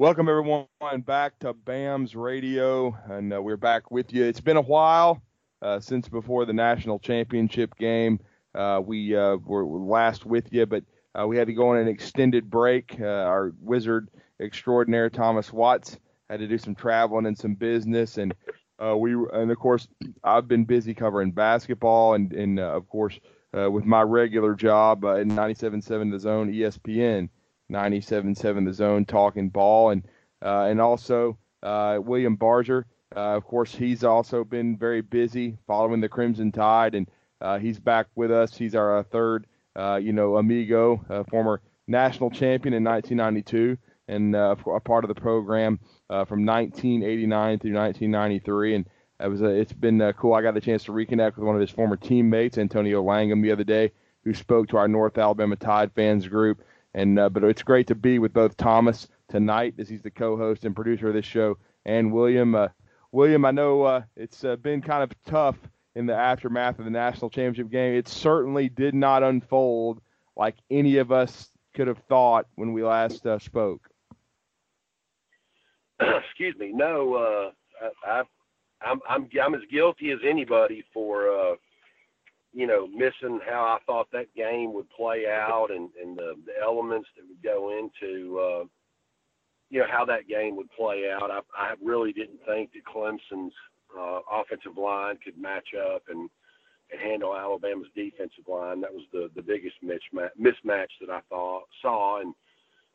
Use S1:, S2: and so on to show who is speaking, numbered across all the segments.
S1: Welcome, everyone, back to BAMS Radio, and uh, we're back with you. It's been a while uh, since before the national championship game. Uh, we uh, were last with you, but uh, we had to go on an extended break. Uh, our wizard extraordinaire, Thomas Watts, had to do some traveling and some business, and we and of course I've been busy covering basketball, and and of course with my regular job in 97.7 The Zone ESPN. 97.7 The Zone talking ball, and uh, and also uh, William Barger. Uh, of course, he's also been very busy following the Crimson Tide, and uh, he's back with us. He's our uh, third, uh, you know, amigo, former national champion in 1992, and a part of the program from 1989 through 1993, and. It was, it's been cool. I got the chance to reconnect with one of his former teammates, Antonio Langham, the other day, who spoke to our North Alabama Tide fans group and uh, but it's great to be with both Thomas tonight, as he's the co-host and producer of this show, and William. Uh, William, I know uh, it's uh, been kind of tough in the aftermath of the national championship game. It certainly did not unfold like any of us could have thought when we last uh, spoke.
S2: Excuse me. No, uh, I, I, I'm I'm I'm as guilty as anybody for you know, missing how I thought that game would play out and, and the, the elements that would go into, uh, you know, how that game would play out. I, I really didn't think that Clemson's uh, offensive line could match up and, and handle Alabama's defensive line. That was the, the biggest mismatch, mismatch that I thought saw. And,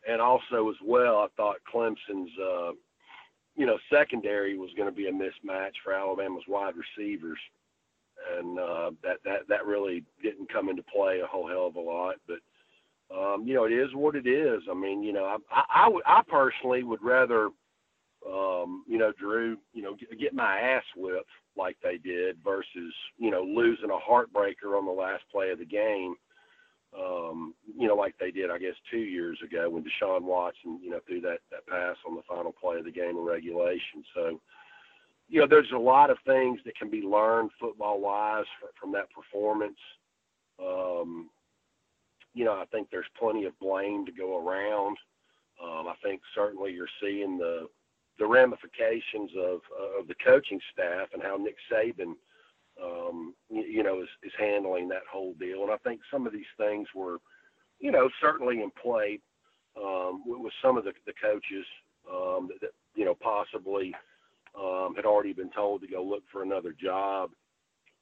S2: and also as well, I thought Clemson's, uh, you know, secondary was going to be a mismatch for Alabama's wide receivers and uh, that that that really didn't come into play a whole hell of a lot. But um, you know, it is what it is. I mean, you know, I I, I, I personally would rather, um, you know, Drew, you know, get, get my ass whipped like they did versus you know losing a heartbreaker on the last play of the game. Um, you know, like they did, I guess, two years ago when Deshaun Watson, you know, threw that, that pass on the final play of the game in regulation. So, you know, there's a lot of things that can be learned football wise from that performance. Um, you know, I think there's plenty of blame to go around. Um, I think certainly you're seeing the the ramifications of of the coaching staff and how Nick Saban, um, you, you know, is, is handling that whole deal. And I think some of these things were, you know, certainly in play um, with, with some of the, the coaches um, that, that you know possibly um, had already been told to go look for another job,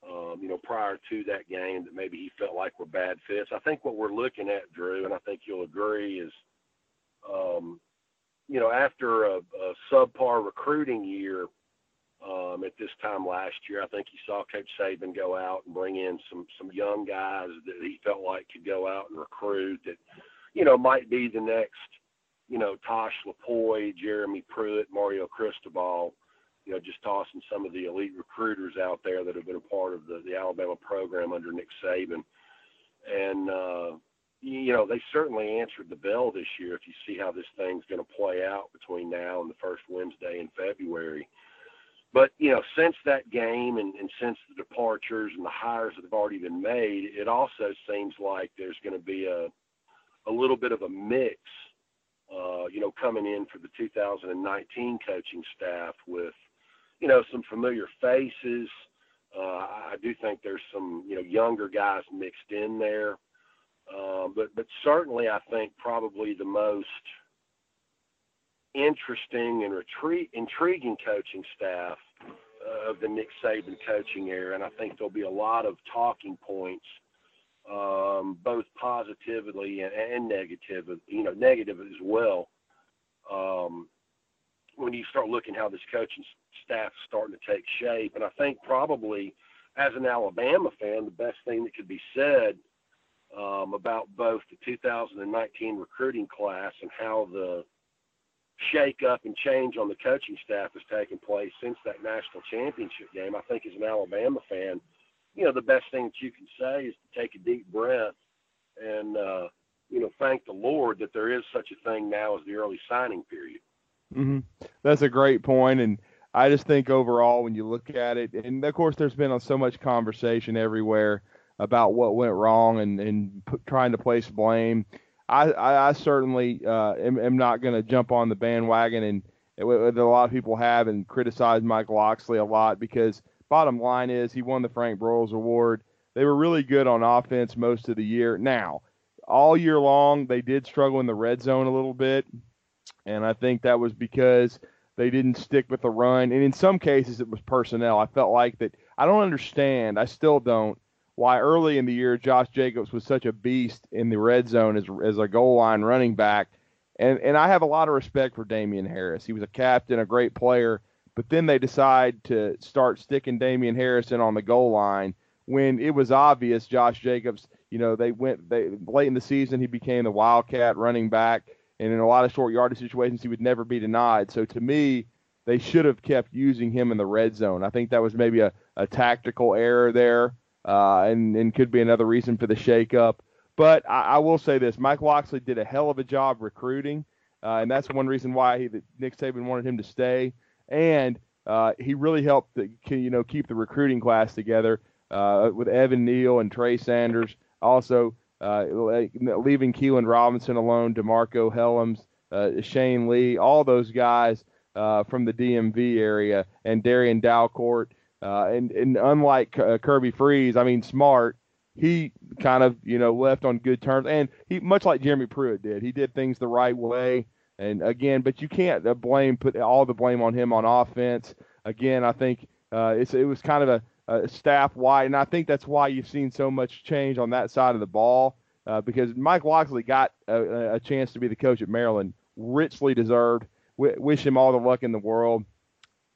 S2: um, you know, prior to that game that maybe he felt like were bad fits. I think what we're looking at, Drew, and I think you'll agree, is, um, you know, after a, a subpar recruiting year um, at this time last year, I think he saw Coach Saban go out and bring in some some young guys that he felt like could go out and recruit that, you know, might be the next, you know, Tosh Lupoi, Jeremy Pruitt, Mario Cristobal you know, just tossing some of the elite recruiters out there that have been a part of the, the Alabama program under Nick Saban. And, uh, you know, they certainly answered the bell this year if you see how this thing's going to play out between now and the first Wednesday in February. But, you know, since that game and, and since the departures and the hires that have already been made, it also seems like there's going to be a, a little bit of a mix, uh, you know, coming in for the 2019 coaching staff with you know, some familiar faces. Uh, I do think there's some, you know, younger guys mixed in there. Uh, but, but certainly I think probably the most interesting and retreat, intriguing coaching staff uh, of the Nick Saban coaching era. And I think there'll be a lot of talking points, um, both positively and, and negative, you know, negative as well. Um, when you start looking how this coaching staff starting to take shape. And I think probably as an Alabama fan, the best thing that could be said um, about both the 2019 recruiting class and how the shake up and change on the coaching staff has taken place since that national championship game. I think as an Alabama fan, you know, the best thing that you can say is to take a deep breath and, uh, you know, thank the Lord that there is such a thing now as the early signing period.
S1: Mm-hmm. That's a great point, and I just think overall when you look at it, and of course there's been so much conversation everywhere about what went wrong and and p- trying to place blame. I I, I certainly uh, am, am not going to jump on the bandwagon and it, it, a lot of people have and criticize Mike Locksley a lot because bottom line is he won the Frank Broyles Award. They were really good on offense most of the year. Now, all year long they did struggle in the red zone a little bit, and I think that was because they didn't stick with the run, and in some cases it was personnel. I felt like that. I don't understand. I still don't why early in the year Josh Jacobs was such a beast in the red zone as as a goal line running back. And and I have a lot of respect for Damien Harris. He was a captain, a great player, but then they decide to start sticking Damian Harrison on the goal line when it was obvious Josh Jacobs, you know, they went they late in the season he became the Wildcat running back and in a lot of short yardage situations, he would never be denied. So to me, they should have kept using him in the red zone. I think that was maybe a, a tactical error there, uh, and, and could be another reason for the shakeup. But I, I will say this: Mike Locksley did a hell of a job recruiting, uh, and that's one reason why he, Nick Saban wanted him to stay. And uh, he really helped, the, you know, keep the recruiting class together uh, with Evan Neal and Trey Sanders. Also, uh, leaving Keilan Robinson alone, DeMarcco Hellams, uh, Shane Lee, all those guys uh, from the DMV area, and Darrian Dalcourt. Uh, and, and unlike uh, Kirby Freeze, I mean, smart, he kind of, you know, left on good terms. And he, much like Jeremy Pruitt did, he did things the right way. And again, but you can't blame, put all the blame on him on offense. Again, I think it's, it was kind of a, uh, staff wide, and I think that's why you've seen so much change on that side of the ball. Uh, because Mike Locksley got a, a, chance to be the coach at Maryland, richly deserved. W- wish him all the luck in the world.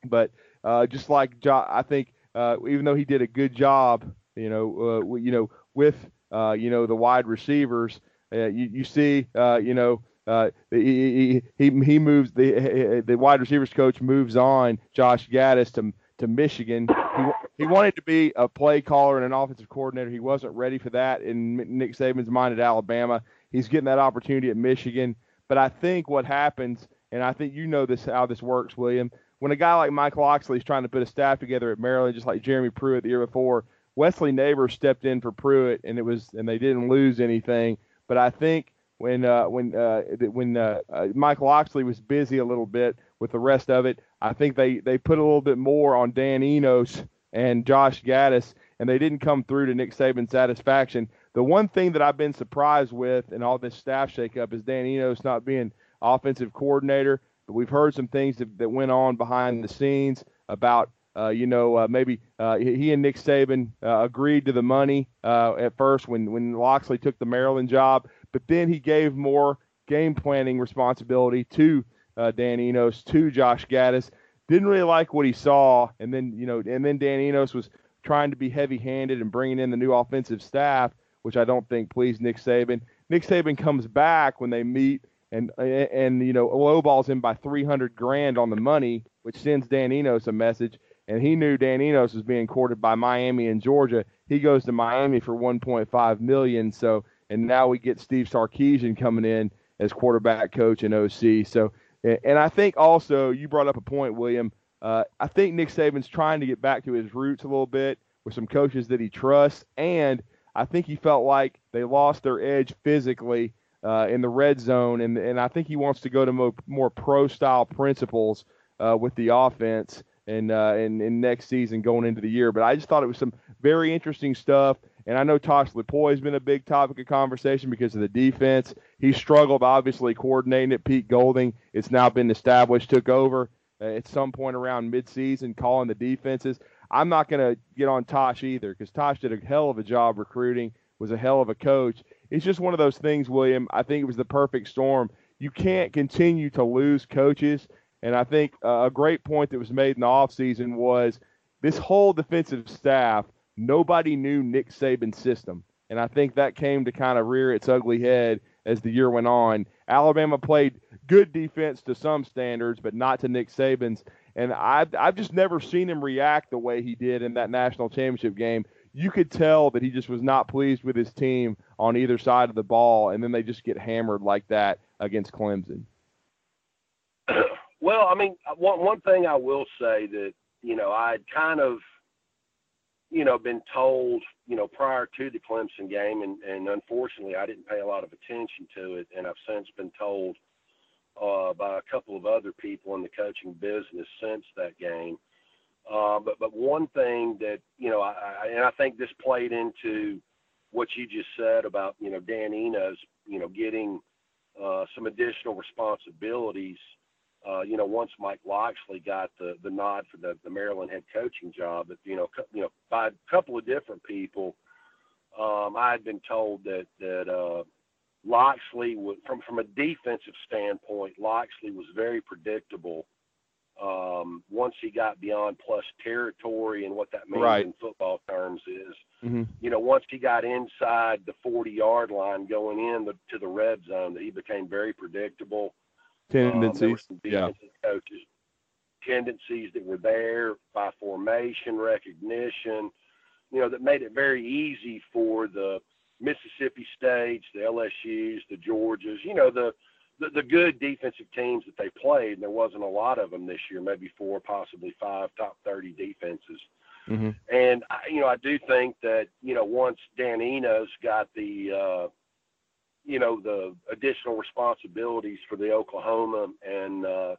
S1: But uh, just like jo- I think, uh, even though he did a good job, you know, uh, you know, with uh, you know the wide receivers, you, you see, you know. he, he he moves the the wide receivers coach moves on Josh Gattis to to Michigan. He, he wanted to be a play caller and an offensive coordinator. He wasn't ready for that in Nick Saban's mind at Alabama. He's getting that opportunity at Michigan. But I think what happens, and I think you know this how this works, William. When a guy like Mike Locksley is trying to put a staff together at Maryland, just like Jeremy Pruitt the year before, Wesley Neighbors stepped in for Pruitt, and it was and they didn't lose anything. But I think when uh, when uh, when uh, uh, Mike Locksley was busy a little bit with the rest of it, I think they they put a little bit more on Dan Enos and Josh Gattis, and they didn't come through to Nick Saban's satisfaction. The one thing that I've been surprised with in all this staff shakeup is Dan Enos not being offensive coordinator. But we've heard some things that, that went on behind the scenes about, uh, you know, uh, maybe uh, he and Nick Saban uh, agreed to the money uh, at first when when Locksley took the Maryland job, but then he gave more game planning responsibility to uh, Dan Enos, to Josh Gattis didn't really like what he saw, and then you know, and then Dan Enos was trying to be heavy-handed and bringing in the new offensive staff, which I don't think pleased Nick Saban. Nick Saban comes back when they meet and and you know lowballs him by 300 grand on the money, which sends Dan Enos a message. And he knew Dan Enos was being courted by Miami and Georgia. He goes to Miami for 1.5 million. So and now we get Steve Sarkisian coming in as quarterback coach and OC. So and I think also you brought up a point, William. Uh, I think Nick Saban's trying to get back to his roots a little bit with some coaches that he trusts, and I think he felt like they lost their edge physically uh, in the red zone, and and I think he wants to go to more, more pro style principles uh, with the offense and uh, and, and next season going into the year. But I just thought it was some very interesting stuff. And I know Tosh Lupoi has been a big topic of conversation because of the defense. He struggled, obviously, coordinating it. Pete Golding, it's now been established, took over uh, at some point around midseason, calling the defenses. I'm not going to get on Tosh either because Tosh did a hell of a job recruiting, was a hell of a coach. It's just one of those things, William. I think it was the perfect storm. You can't continue to lose coaches. And I think uh, a great point that was made in the offseason was this whole defensive staff – nobody knew Nick Saban's system. And I think that came to kind of rear its ugly head as the year went on. Alabama played good defense to some standards, but not to Nick Saban's. And I've, I've just never seen him react the way he did in that national championship game. You could tell that he just was not pleased with his team on either side of the ball, and then they just get hammered like that against Clemson.
S2: Well, I mean, one one thing I will say that you know I kind of you know been told you know prior to the Clemson game, and and unfortunately I didn't pay a lot of attention to it, and I've since been told uh, by a couple of other people in the coaching business since that game. Uh, but but one thing that you know, I, I, and I think this played into what you just said about you know Dan Enos, you know, getting uh, some additional responsibilities uh, you know, once Mike Locksley got the the nod for the, the Maryland head coaching job, but you know, you know, by a couple of different people, um, I had been told that that uh, Locksley would, from from a defensive standpoint, Locksley was very predictable. Um, once he got beyond plus territory and what that means
S1: right.
S2: in football terms is,
S1: mm-hmm.
S2: you know, once he got inside the 40 yard line going in the, to the red zone, that he became very predictable
S1: tendencies. Um, yeah.
S2: Coaches tendencies that were there by formation recognition, you know, that made it very easy for the Mississippi States, the LSU's, the Georgias, you know, the, the the good defensive teams that they played. And there wasn't a lot of them this year, maybe four, possibly five top 30 defenses.
S1: Mm-hmm.
S2: And I, you know, I do think that you know once Dan Enos got the uh, you know, the additional responsibilities for the Oklahoma and uh,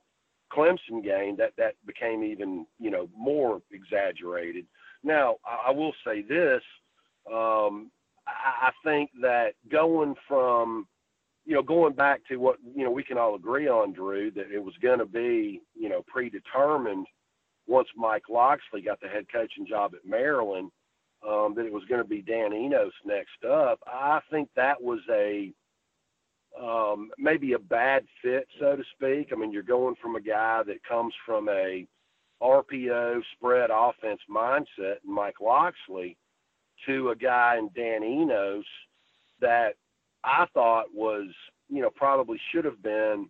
S2: Clemson game, that that became even, you know, more exaggerated. Now, I, I will say this: um, I, I think that going from, you know, going back to what you know we can all agree on, Drew, that it was going to be, you know, predetermined once Mike Locksley got the head coaching job at Maryland. Um, that it was going to be Dan Enos next up. I think that was a um, maybe a bad fit, so to speak. I mean, you're going from a guy that comes from a RPO spread offense mindset, Mike Locksley, to a guy in Dan Enos that I thought was, you know, probably should have been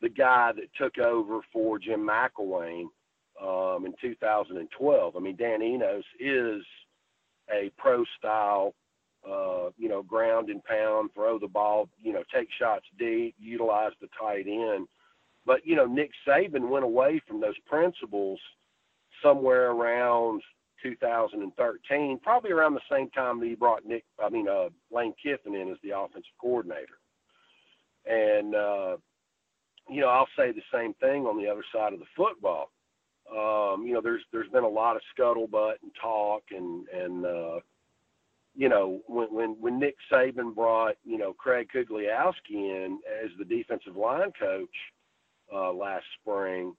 S2: the guy that took over for Jim McElwain um, in 2012. I mean, Dan Enos is a pro style uh, you know, ground and pound, throw the ball, you know, take shots deep, utilize the tight end. But, you know, Nick Saban went away from those principles somewhere around 2013, probably around the same time that he brought Nick, I mean, uh, Lane Kiffin in as the offensive coordinator. And, uh, you know, I'll say the same thing on the other side of the football. Um, you know, there's there's been a lot of scuttlebutt and talk and and uh, you know, when when when Nick Saban brought you know Craig Kuligowski in as the defensive line coach uh, last spring,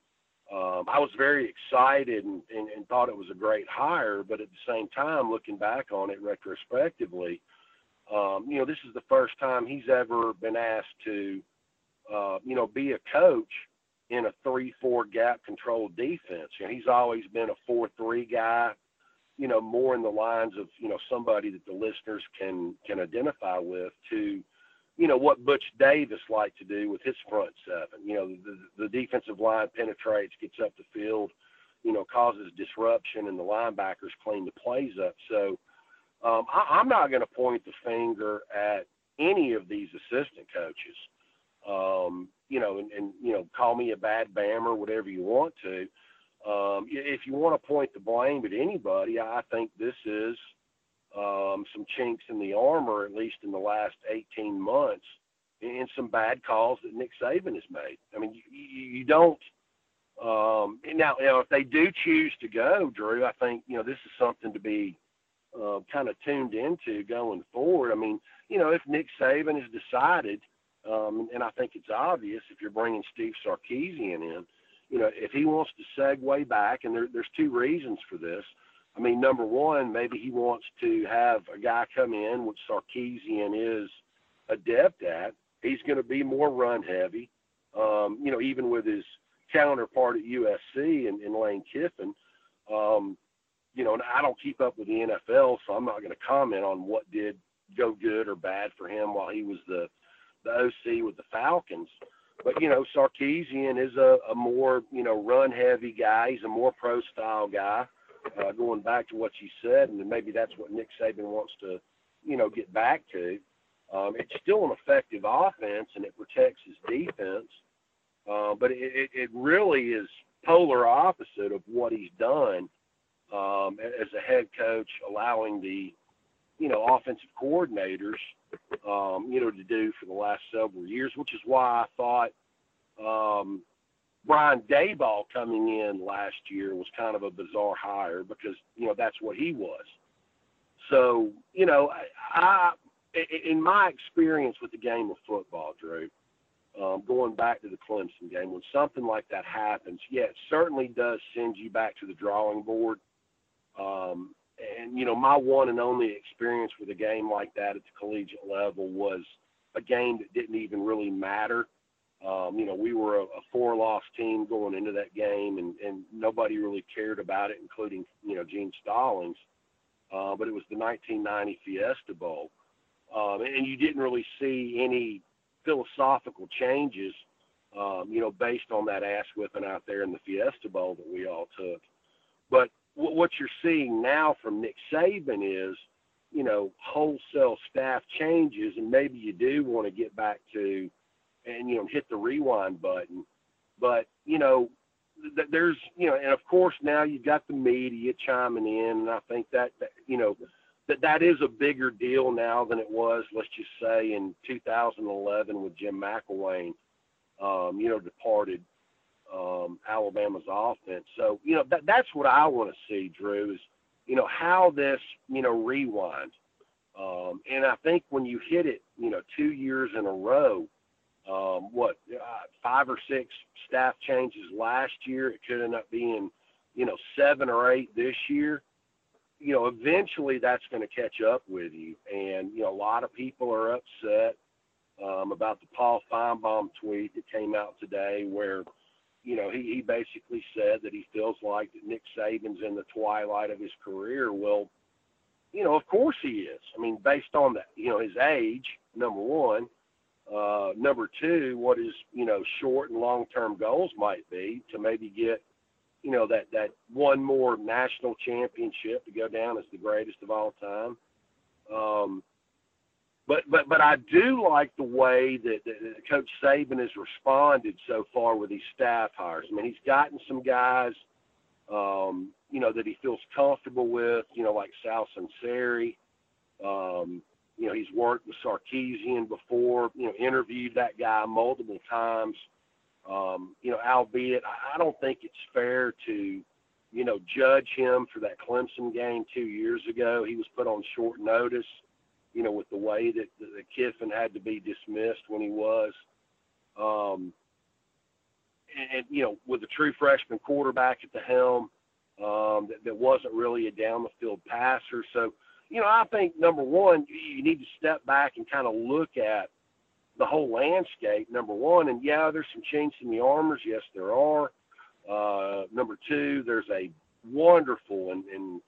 S2: um, I was very excited and, and, and thought it was a great hire. But at the same time, looking back on it retrospectively, um, you know, this is the first time he's ever been asked to, uh, you know, be a coach in a three-four gap controlled defense. You know, he's always been a four-three guy you know, more in the lines of, you know, somebody that the listeners can can identify with to, you know, what Butch Davis liked to do with his front seven. You know, the, the defensive line penetrates, gets up the field, you know, causes disruption, and the linebackers clean the plays up. So um, I, I'm not going to point the finger at any of these assistant coaches. Um, you know, and, and you know, call me a bad bammer, whatever you want to. Um, if you want to point the blame at anybody, I think this is um, some chinks in the armor, at least in the last 18 months, and some bad calls that Nick Saban has made. I mean, you, you don't. Um, now, you know, if they do choose to go, Drew, I think you know this is something to be uh, kind of tuned into going forward. I mean, you know, if Nick Saban has decided, um, and I think it's obvious if you're bringing Steve Sarkisian in you know, if he wants to segue back, and there, there's two reasons for this. I mean, number one, maybe he wants to have a guy come in, which Sarkisian is adept at. He's going to be more run heavy. Um, you know, even with his counterpart at USC and, and Lane Kiffin. Um, you know, and I don't keep up with the NFL, so I'm not going to comment on what did go good or bad for him while he was the the OC with the Falcons. But you know, Sarkisian is a, a more you know run heavy guy. He's a more pro style guy. Uh, going back to what you said, and maybe that's what Nick Saban wants to you know get back to. Um, it's still an effective offense, and it protects his defense. Uh, but it, it, it really is polar opposite of what he's done um, as a head coach, allowing the you know offensive coordinators um, you know to do for the last several years, which is why I thought um, Brian Daboll coming in last year was kind of a bizarre hire because you know that's what he was. So you know, I, I in my experience with the game of football, Drew, um, going back to the Clemson game, when something like that happens, yeah, it certainly does send you back to the drawing board. Um, and you know, my one and only experience with a game like that at the collegiate level was a game that didn't even really matter. Um, you know, we were a, a four-loss team going into that game, and, and nobody really cared about it, including you know Gene Stallings. Uh, but it was the 1990 Fiesta Bowl, um, and you didn't really see any philosophical changes, um, you know, based on that ass whipping out there in the Fiesta Bowl that we all took. But what you're seeing now from Nick Saban is, you know, wholesale staff changes, and maybe you do want to get back to, and you know, hit the rewind button. But you know, th- there's, you know, and of course now you've got the media chiming in, and I think that, that you know that that is a bigger deal now than it was, let's just say, in 2011 with Jim McElwain, um, you know, departed um, Alabama's offense. So, you know, that, that's what I want to see, Drew, is, you know, how this, you know, rewind. Um, and I think when you hit it, you know, two years in a row, um, what, uh, five or six staff changes last year, it could end up being, you know, seven or eight this year you know, eventually that's going to catch up with you. And, you know, a lot of people are upset um, about the Paul Finebaum tweet that came out today where, you know, he, he basically said that he feels like Nick Saban's in the twilight of his career. Well, you know, of course he is. I mean, based on that, you know, his age, number one. Uh, number two, what his, you know, short and long term goals might be to maybe get – you know that that one more national championship to go down as the greatest of all time. Um, but but but I do like the way that, that Coach Saban has responded so far with these staff hires. I mean, he's gotten some guys, um, you know, that he feels comfortable with. You know, like Sal Sunseri. Um, you know, he's worked with Sarkisian before. You know, interviewed that guy multiple times. Um, you know, albeit I don't think it's fair to, you know, judge him for that Clemson game two years ago. He was put on short notice, you know, with the way that, that Kiffin had to be dismissed when he was. Um, and, and, you know, with a true freshman quarterback at the helm, um, that, that wasn't really a down the field passer. So, you know, I think number one, you need to step back and kind of look at the whole landscape, number one. And yeah, there's some chinks in the armors. Yes, there are. Uh, number two, there's a wonderful and, and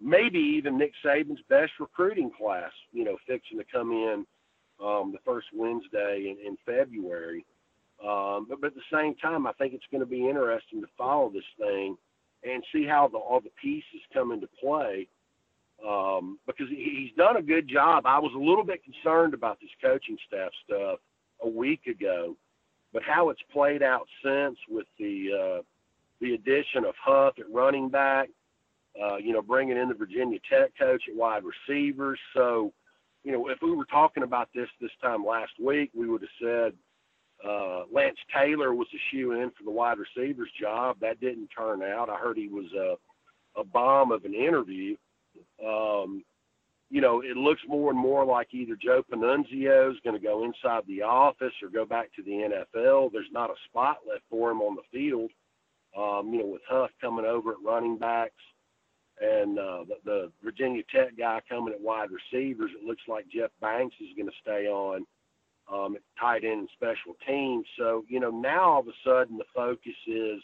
S2: maybe even Nick Saban's best recruiting class, you know, fixing to come in um, the first Wednesday in, in February. Um, but, but at the same time, I think it's going to be interesting to follow this thing and see how the, all the pieces come into play um, because he's done a good job. I was a little bit concerned about this coaching staff stuff a week ago, but how it's played out since with the uh, the addition of Huff at running back, uh, you know, bringing in the Virginia Tech coach at wide receivers. So, you know, if we were talking about this this time last week, we would have said uh, Lance Taylor was a shoe in for the wide receivers job. That didn't turn out. I heard he was a, a bomb of an interview. Um, you know, it looks more and more like either Joe Pannunzio is going to go inside the office or go back to the NFL. There's not a spot left for him on the field. Um, you know, with Huff coming over at running backs and uh, the, the Virginia Tech guy coming at wide receivers, it looks like Jeff Banks is going to stay on um, tight end and special teams. So, you know, now all of a sudden the focus is,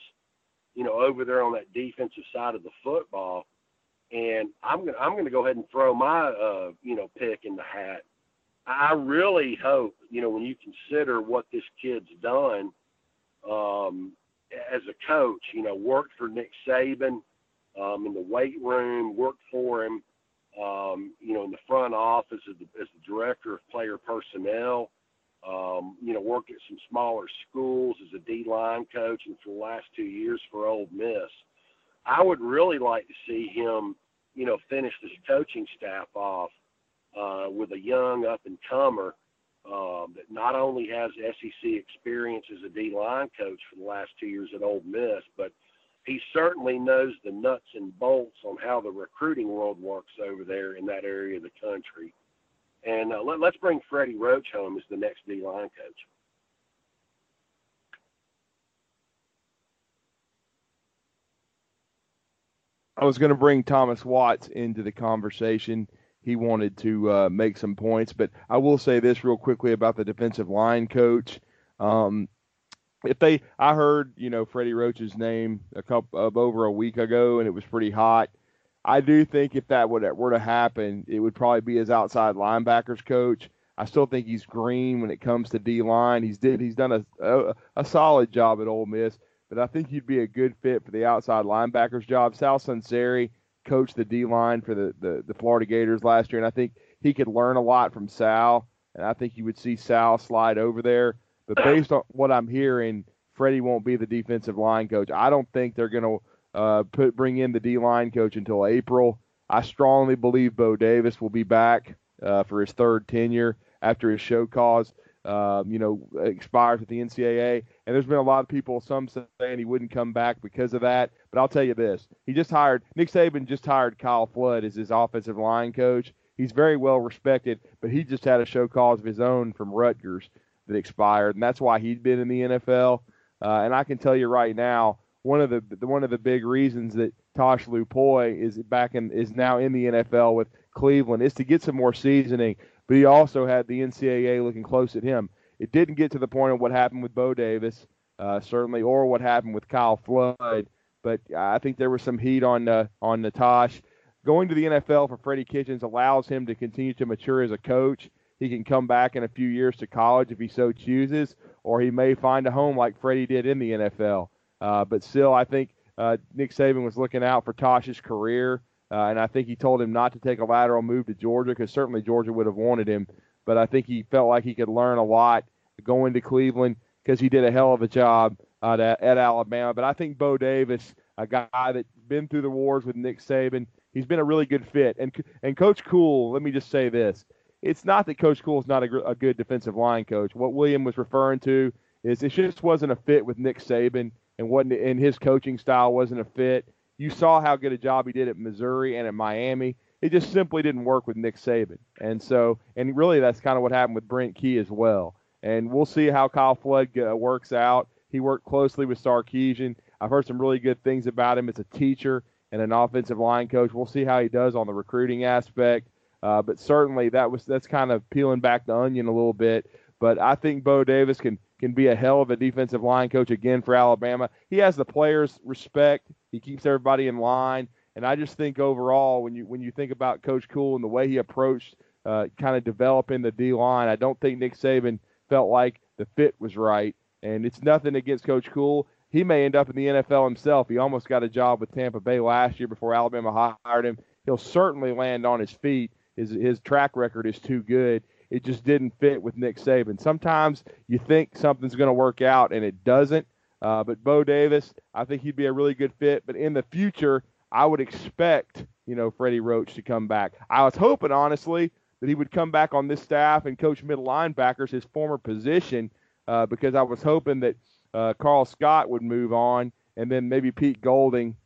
S2: you know, over there on that defensive side of the football and I'm gonna I'm gonna go ahead and throw my uh, you know pick in the hat. I really hope, you know, when you consider what this kid's done um, as a coach, you know, worked for Nick Saban um, in the weight room, worked for him, um, you know, in the front office as the, as the director of player personnel. Um, you know, worked at some smaller schools as a D line coach, and for the last two years for Ole Miss. I would really like to see him, you know, finish this coaching staff off uh, with a young up and comer um, that not only has SEC experience as a D line coach for the last two years at Ole Miss, but he certainly knows the nuts and bolts on how the recruiting world works over there in that area of the country. And uh, let, us bring Freddie Roach home as the next D line coach.
S1: I was going to bring Thomas Watts into the conversation. He wanted to uh, make some points, but I will say this real quickly about the defensive line coach. Um, if they, I heard you know Freddie Roach's name a couple of over a week ago, and it was pretty hot. I do think if that would were to happen, it would probably be his outside linebackers coach. I still think he's green when it comes to D line. He's did he's done a, a, a solid job at Ole Miss, but I think he'd be a good fit for the outside linebackers job. Sal Sunseri coached the D line for the, the the Florida Gators last year, and I think he could learn a lot from Sal, and I think you would see Sal slide over there. But based on what I'm hearing, Freddie won't be the defensive line coach. I don't think they're going to uh, put bring in the D line coach until April. I strongly believe Bo Davis will be back uh, for his third tenure after his show cause, um, you know, expires with the NCAA. And there's been a lot of people, some saying he wouldn't come back because of that. But I'll tell you this: he just hired Nick Saban just hired Kyle Flood as his offensive line coach. He's very well respected, but he just had a show cause of his own from Rutgers that expired, and that's why he'd been in the NFL. Uh, and I can tell you right now, one of the, one of the big reasons that Tosh Lupoi is back in is now in the NFL with Cleveland is to get some more seasoning. But he also had the NCAA looking close at him. It didn't get to the point of what happened with Bo Davis, uh, certainly, or what happened with Kyle Flood. But I think there was some heat on uh, on Natosh. Going to the NFL for Freddie Kitchens allows him to continue to mature as a coach. He can come back in a few years to college if he so chooses, or he may find a home like Freddie did in the NFL. Uh, but still, I think uh, Nick Saban was looking out for Tosh's career, uh, and I think he told him not to take a lateral move to Georgia because certainly Georgia would have wanted him. But I think he felt like he could learn a lot going to Cleveland because he did a hell of a job at, at Alabama. But I think Bo Davis, a guy that's been through the wars with Nick Saban, he's been a really good fit. And and Coach Cool, let me just say this: it's not that Coach Cool is not a, a good defensive line coach. What William was referring to is it just wasn't a fit with Nick Saban and wasn't and his coaching style wasn't a fit. You saw how good a job he did at Missouri and at Miami. It just simply didn't work with Nick Saban. And so, and really, that's kind of what happened with Brent Key as well. And we'll see how Kyle Flood uh, works out. He worked closely with Sarkisian. I've heard some really good things about him as a teacher and an offensive line coach. We'll see how he does on the recruiting aspect. Uh, but certainly, that was that's kind of peeling back the onion a little bit. But I think Bo Davis can can be a hell of a defensive line coach again for Alabama. He has the players' respect. He keeps everybody in line. And I just think overall, when you when you think about Coach Cool and the way he approached uh, kind of developing the D line, I don't think Nick Saban felt like the fit was right. And it's nothing against Coach Cool. He may end up in the NFL himself. He almost got a job with Tampa Bay last year before Alabama hired him. He'll certainly land on his feet. His his track record is too good it just didn't fit with Nick Saban. Sometimes you think something's going to work out and it doesn't. Uh, but Bo Davis, I think he'd be a really good fit. But in the future, I would expect you know Freddie Roach to come back. I was hoping honestly that he would come back on this staff and coach middle linebackers, his former position, uh, because I was hoping that uh, Karl Scott would move on and then maybe Pete Golding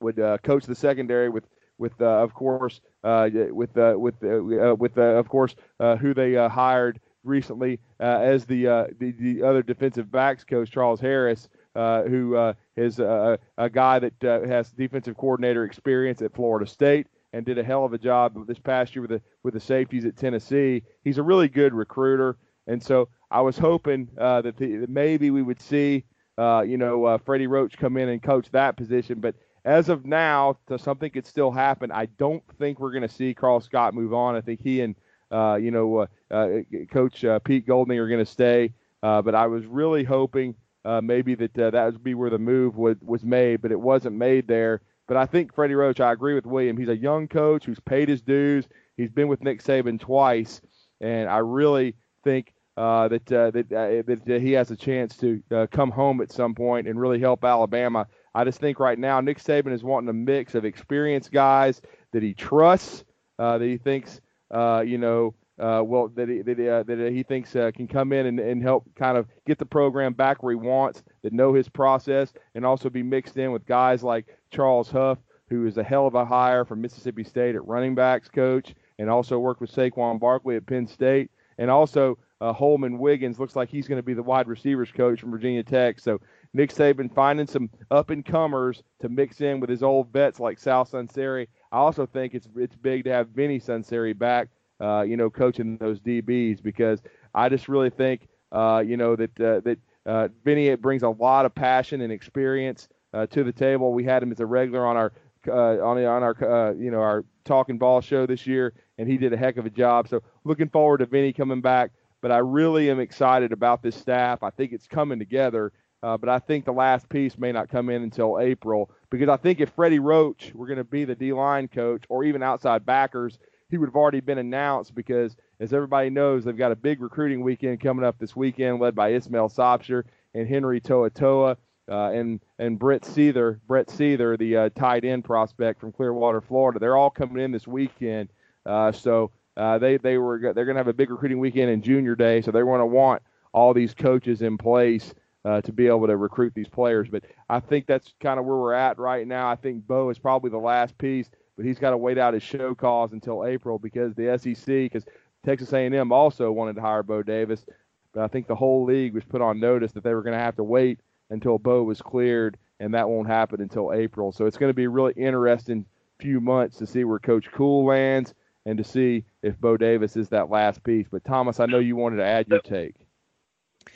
S1: would uh, coach the secondary with with uh, of course uh, with uh, with with of course who they hired recently as the, the, the other defensive backs coach Charles Harris. Uh, who uh, is uh, a guy that has defensive coordinator experience at Florida State and did a hell of a job this past year with the with the safeties at Tennessee. He's a really good recruiter, and so I was hoping that, the, that, maybe we would see you know Freddie Roach come in and coach that position, but as of now, something could still happen. I don't think we're going to see Karl Scott move on. I think he and uh, you know, uh, uh, Coach uh, Pete Golding are going to stay. But I was really hoping maybe that that would be where the move was, was made, but it wasn't made there. But I think Freddie Roach, I agree with William. He's a young coach who's paid his dues. He's been with Nick Saban twice, and I really think uh, that uh, that uh, that he has a chance to come home at some point and really help Alabama. I just think right now Nick Saban is wanting a mix of experienced guys that he trusts, uh, that he thinks uh, you know well that he, that, that he thinks can come in and, and help kind of get the program back where he wants, that know his process, and also be mixed in with guys like Charles Huff, who is a hell of a hire from Mississippi State at running backs coach, and also worked with Saquon Barkley at Penn State, and also uh, Holman Wiggins looks like he's going to be the wide receivers coach from Virginia Tech. So Nick Saban finding some up and comers to mix in with his old vets like Sal Sunseri. I also think it's it's big to have Vinny Sunseri back, uh, you know, coaching those DBs because I just really think, uh, you know, that uh, that uh, Vinny brings a lot of passion and experience uh, to the table. We had him as a regular on our uh, on on our uh, you know our talking ball show this year, and he did a heck of a job. So looking forward to Vinny coming back. But I really am excited about this staff. I think it's coming together. Uh, but I think the last piece may not come in until April because I think if Freddie Roach were going to be the D line coach or even outside backers, he would have already been announced because, as everybody knows, they've got a big recruiting weekend coming up this weekend led by Ishmael Sopsher and Henry To'oTo'o uh, and and Brett Seither, Brett Seither, the uh, tight end prospect from Clearwater, Florida. They're all coming in this weekend. Uh, so uh, they they were they're going to have a big recruiting weekend in Junior Day. So they're going to want all these coaches in place uh, to be able to recruit these players. But I think that's kind of where we're at right now. I think Bo is probably the last piece, but he's got to wait out his show cause until April because the SEC, because Texas A&M also wanted to hire Bo Davis, but I think the whole league was put on notice that they were going to have to wait until Bo was cleared, and that won't happen until April. So it's going to be a really interesting few months to see where Coach Cool lands and to see if Bo Davis is that last piece. But Thomas, I know you wanted to add your take.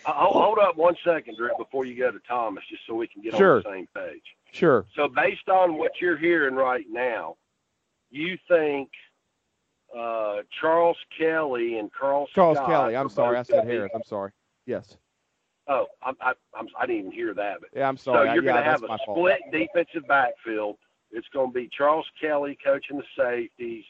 S2: Hold up one second, Drew, before you go to Thomas, just so we can get sure. on the same page.
S1: Sure.
S2: So based on what you're hearing right now, you think uh, Charles Kelly and Carl
S1: Charles
S2: Scott
S1: Kelly. I'm sorry, I said Harris. I'm sorry. Yes.
S2: Oh, I, I, I'm, I didn't even hear that. But,
S1: yeah, I'm sorry.
S2: So you're
S1: yeah,
S2: going to have
S1: a
S2: split defensive backfield. It's going to be Charles Kelly coaching the safeties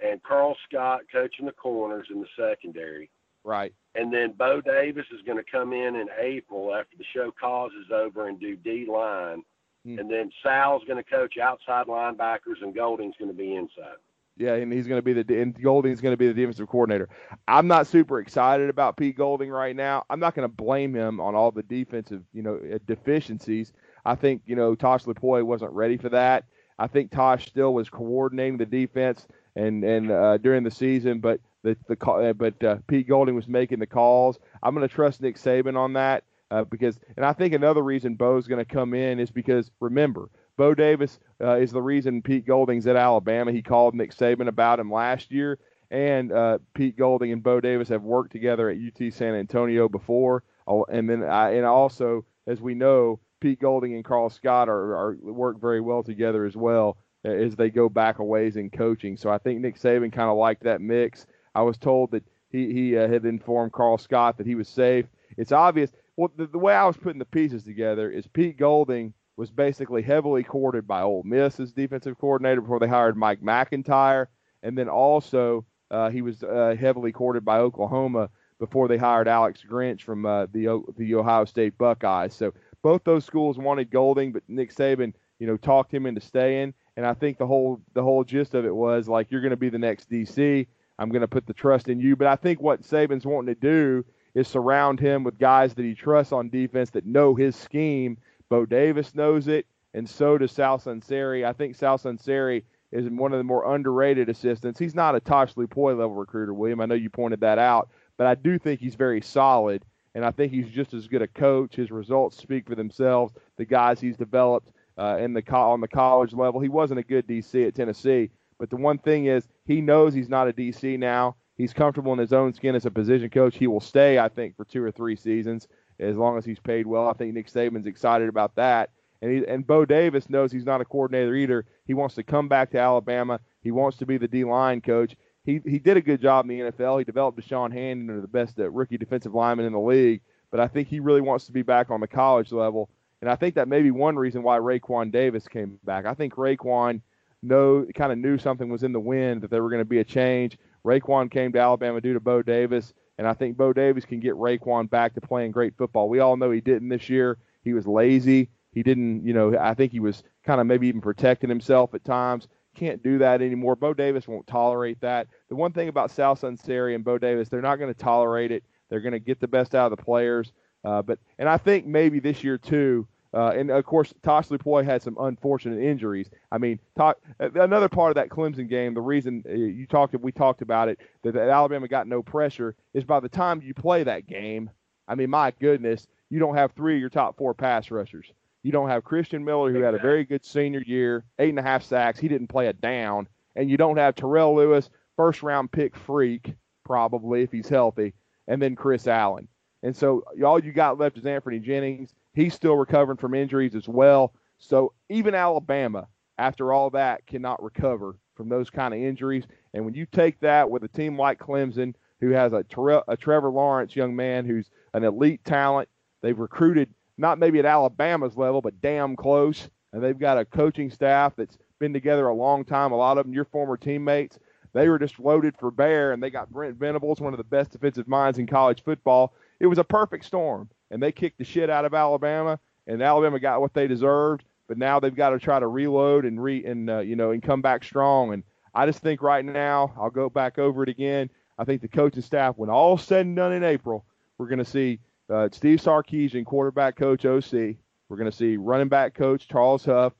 S2: and Karl Scott coaching the corners in the secondary.
S1: Right.
S2: And then Bo Davis is going to come in in April after the show cause is over and do D line. Hmm. And then Sal's going to coach outside linebackers and Golding's going to be inside.
S1: Yeah, and he's going to be the and Golding's going to be the defensive coordinator. I'm not super excited about Pete Golding right now. I'm not going to blame him on all the defensive, you know, uh, deficiencies. I think you know Tosh Lupoi wasn't ready for that. I think Tosh still was coordinating the defense and and uh, during the season, but the the uh, but uh, Pete Golding was making the calls. I'm going to trust Nick Saban on that uh, because, and I think another reason Bo's going to come in is because remember Bo Davis uh, is the reason Pete Golding's at Alabama. He called Nick Saban about him last year, and uh, Pete Golding and Bo Davis have worked together at UT San Antonio before. And then, I, and also, as we know, Pete Golding and Karl Scott are, are work very well together as well as they go back a ways in coaching. So I think Nick Saban kind of liked that mix. I was told that he he uh, had informed Karl Scott that he was safe. It's obvious. Well, the, the way I was putting the pieces together is Pete Golding was basically heavily courted by Ole Miss as defensive coordinator before they hired Mike McIntyre, and then also uh, he was uh, heavily courted by Oklahoma before they hired Alex Grinch from uh, the the Ohio State Buckeyes. So both those schools wanted Golding, but Nick Saban, you know, talked him into staying. And I think the whole the whole gist of it was like you're going to be the next DC. I'm going to put the trust in you. But I think what Saban's wanting to do is surround him with guys that he trusts on defense that know his scheme Bo Davis knows it, and so does Sal Sunseri. I think Sal Sunseri is one of the more underrated assistants. He's not a Tosh Lupoi level recruiter, William. I know you pointed that out, but I do think he's very solid, and I think he's just as good a coach. His results speak for themselves. The guys he's developed uh, in the co- on the college level, he wasn't a good DC at Tennessee, but the one thing is he knows he's not a DC now. He's comfortable in his own skin as a position coach. He will stay, I think, for two or three seasons as long as he's paid well. I think Nick Saban's excited about that. And he, and Bo Davis knows he's not a coordinator either. He wants to come back to Alabama. He wants to be the D line coach. he he did a good job in the NFL. He developed Da'Shawn Hand into the best uh, rookie defensive lineman in the league. But I think he really wants to be back on the college level, and I think that may be one reason why Raekwon Davis came back. I think Raekwon know kind of knew something was in the wind that there were going to be a change. Raekwon came to Alabama due to Bo Davis, and I think Bo Davis can get Raekwon back to playing great football. We all know he didn't this year. He was lazy. He didn't, you know, I think he was kind of maybe even protecting himself at times. Can't do that anymore. Bo Davis won't tolerate that. The one thing about Sal Sunseri and Bo Davis, they're not going to tolerate it. They're going to get the best out of the players. Uh, but and I think maybe this year too. Uh, and of course, Tosh Lupoi had some unfortunate injuries. I mean, talk, another part of that Clemson game, the reason uh, you talked, we talked about it, that, that Alabama got no pressure is by the time you play that game. I mean, my goodness, you don't have three of your top four pass rushers. You don't have Christian Miller, who had a very good senior year, eight and a half sacks. He didn't play a down. And you don't have Terrell Lewis, first round pick freak, probably, if he's healthy, and then Chris Allen. And so all you got left is Anthony Jennings. He's still recovering from injuries as well. So even Alabama, after all that, cannot recover from those kind of injuries. And when you take that with a team like Clemson, who has a, a Trevor Lawrence young man who's an elite talent, they've recruited not maybe at Alabama's level, but damn close. And they've got a coaching staff that's been together a long time. A lot of them, your former teammates. They were just loaded for bear, and they got Brent Venables, one of the best defensive minds in college football. It was a perfect storm, and they kicked the shit out of Alabama, and Alabama got what they deserved. But now they've got to try to reload and re and uh, you know and come back strong. And I just think right now, I'll go back over it again. I think the coaching staff, when all said and done in April, we're going to see uh, Steve Sarkisian, quarterback coach OC. We're going to see running back coach Charles Huff,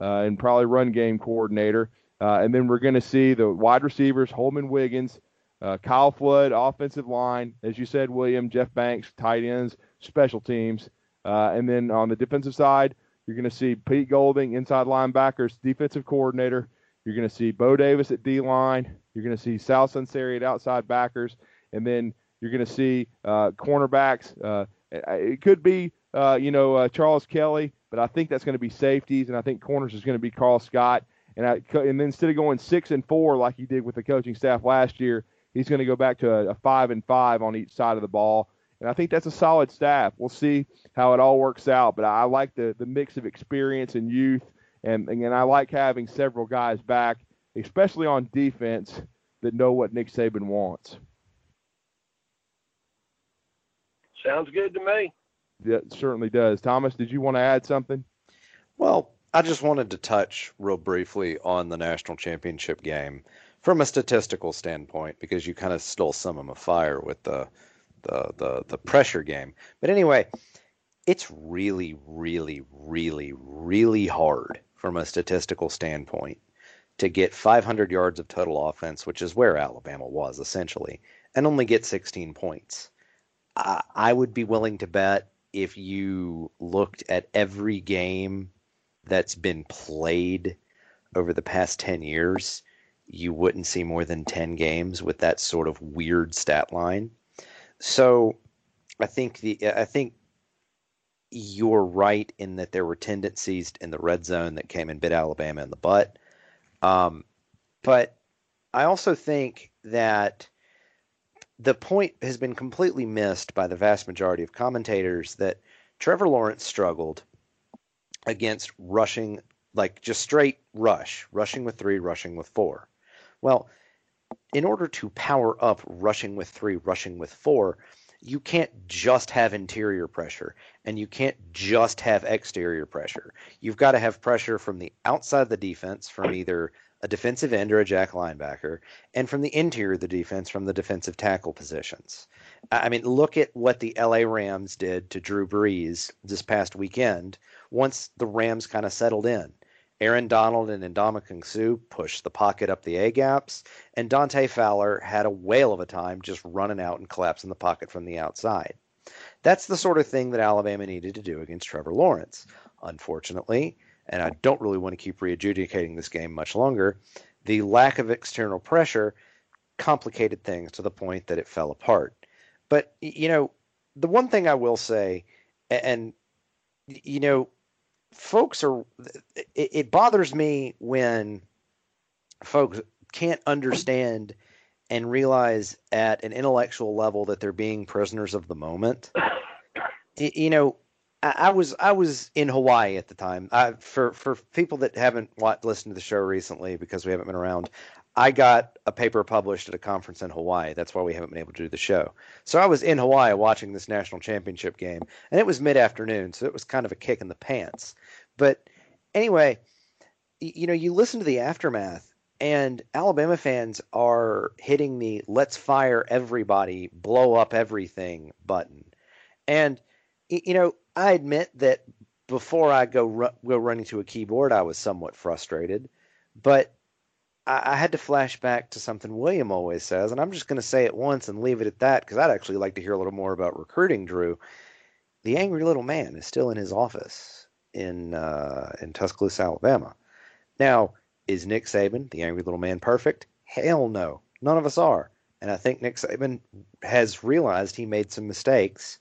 S1: uh, and probably run game coordinator. Uh, and then we're going to see the wide receivers, Holman Wiggins, uh, Kyle Flood, offensive line, as you said, William, Jeff Banks, tight ends, special teams. Uh, and then on the defensive side, you're going to see Pete Golding, inside linebackers, defensive coordinator. You're going to see Bo Davis at D line. You're going to see Sal Sunseri at outside backers. And then you're going to see uh, cornerbacks. Uh, it could be, uh, you know, uh, Charles Kelly, but I think that's going to be safeties, and I think corners is going to be Karl Scott. And I, and then instead of going six and four like he did with the coaching staff last year, he's going to go back to a, a five and five on each side of the ball. And I think that's a solid staff. We'll see how it all works out. But I like the, the mix of experience and youth. And, and I like having several guys back, especially on defense, that know what Nick Saban wants.
S2: Sounds good to me.
S1: Yeah, it certainly does. Thomas, did you want to add something?
S3: Well, I just wanted to touch real briefly on the national championship game from a statistical standpoint because you kind of stole some of my fire with the the the, the pressure game. But anyway, it's really, really, really, really hard from a statistical standpoint to get 500 yards of total offense, which is where Alabama was essentially, and only get 16 points. I would be willing to bet if you looked at every game that's been played over the past 10 years, you wouldn't see more than 10 games with that sort of weird stat line. So I think the I think you're right in that there were tendencies in the red zone that came and bit Alabama in the butt. Um, but I also think that the point has been completely missed by the vast majority of commentators that Trevor Lawrence struggled against rushing, like just straight rush, rushing with three, rushing with four. Well, in order to power up rushing with three, rushing with four, you can't just have interior pressure and you can't just have exterior pressure. You've got to have pressure from the outside of the defense from either a defensive end or a jack linebacker, and from the interior of the defense from the defensive tackle positions. I mean, look at what the LA Rams did to Drew Brees this past weekend once the Rams kind of settled in. Aaron Donald and Ndamukong Suh pushed the pocket up the A gaps, and Dante Fowler had a whale of a time just running out and collapsing the pocket from the outside. That's the sort of thing that Alabama needed to do against Trevor Lawrence. Unfortunately, and I don't really want to keep re-adjudicating this game much longer, the lack of external pressure complicated things to the point that it fell apart. But you know, the one thing I will say, and you know, folks are, it, it bothers me when folks can't understand and realize at an intellectual level that they're being prisoners of the moment. you know, I, I was I was in Hawaii at the time. I, for for people that haven't watched, listened to the show recently because we haven't been around, I got a paper published at a conference in Hawaii. That's why we haven't been able to do the show. So I was in Hawaii watching this national championship game, and it was mid afternoon, so it was kind of a kick in the pants. But anyway, you know, you listen to the aftermath, and Alabama fans are hitting the "let's fire everybody, blow up everything" button, and you know, I admit that before I go ru- go running to a keyboard, I was somewhat frustrated, but I, I had to flash back to something William always says, and I'm just going to say it once and leave it at that because I'd actually like to hear a little more about recruiting. Drew, the angry little man, is still in his office in uh, in Tuscaloosa, Alabama. Now, is Nick Saban, the angry little man, perfect? Hell no, none of us are. And I think Nick Saban has realized he made some mistakes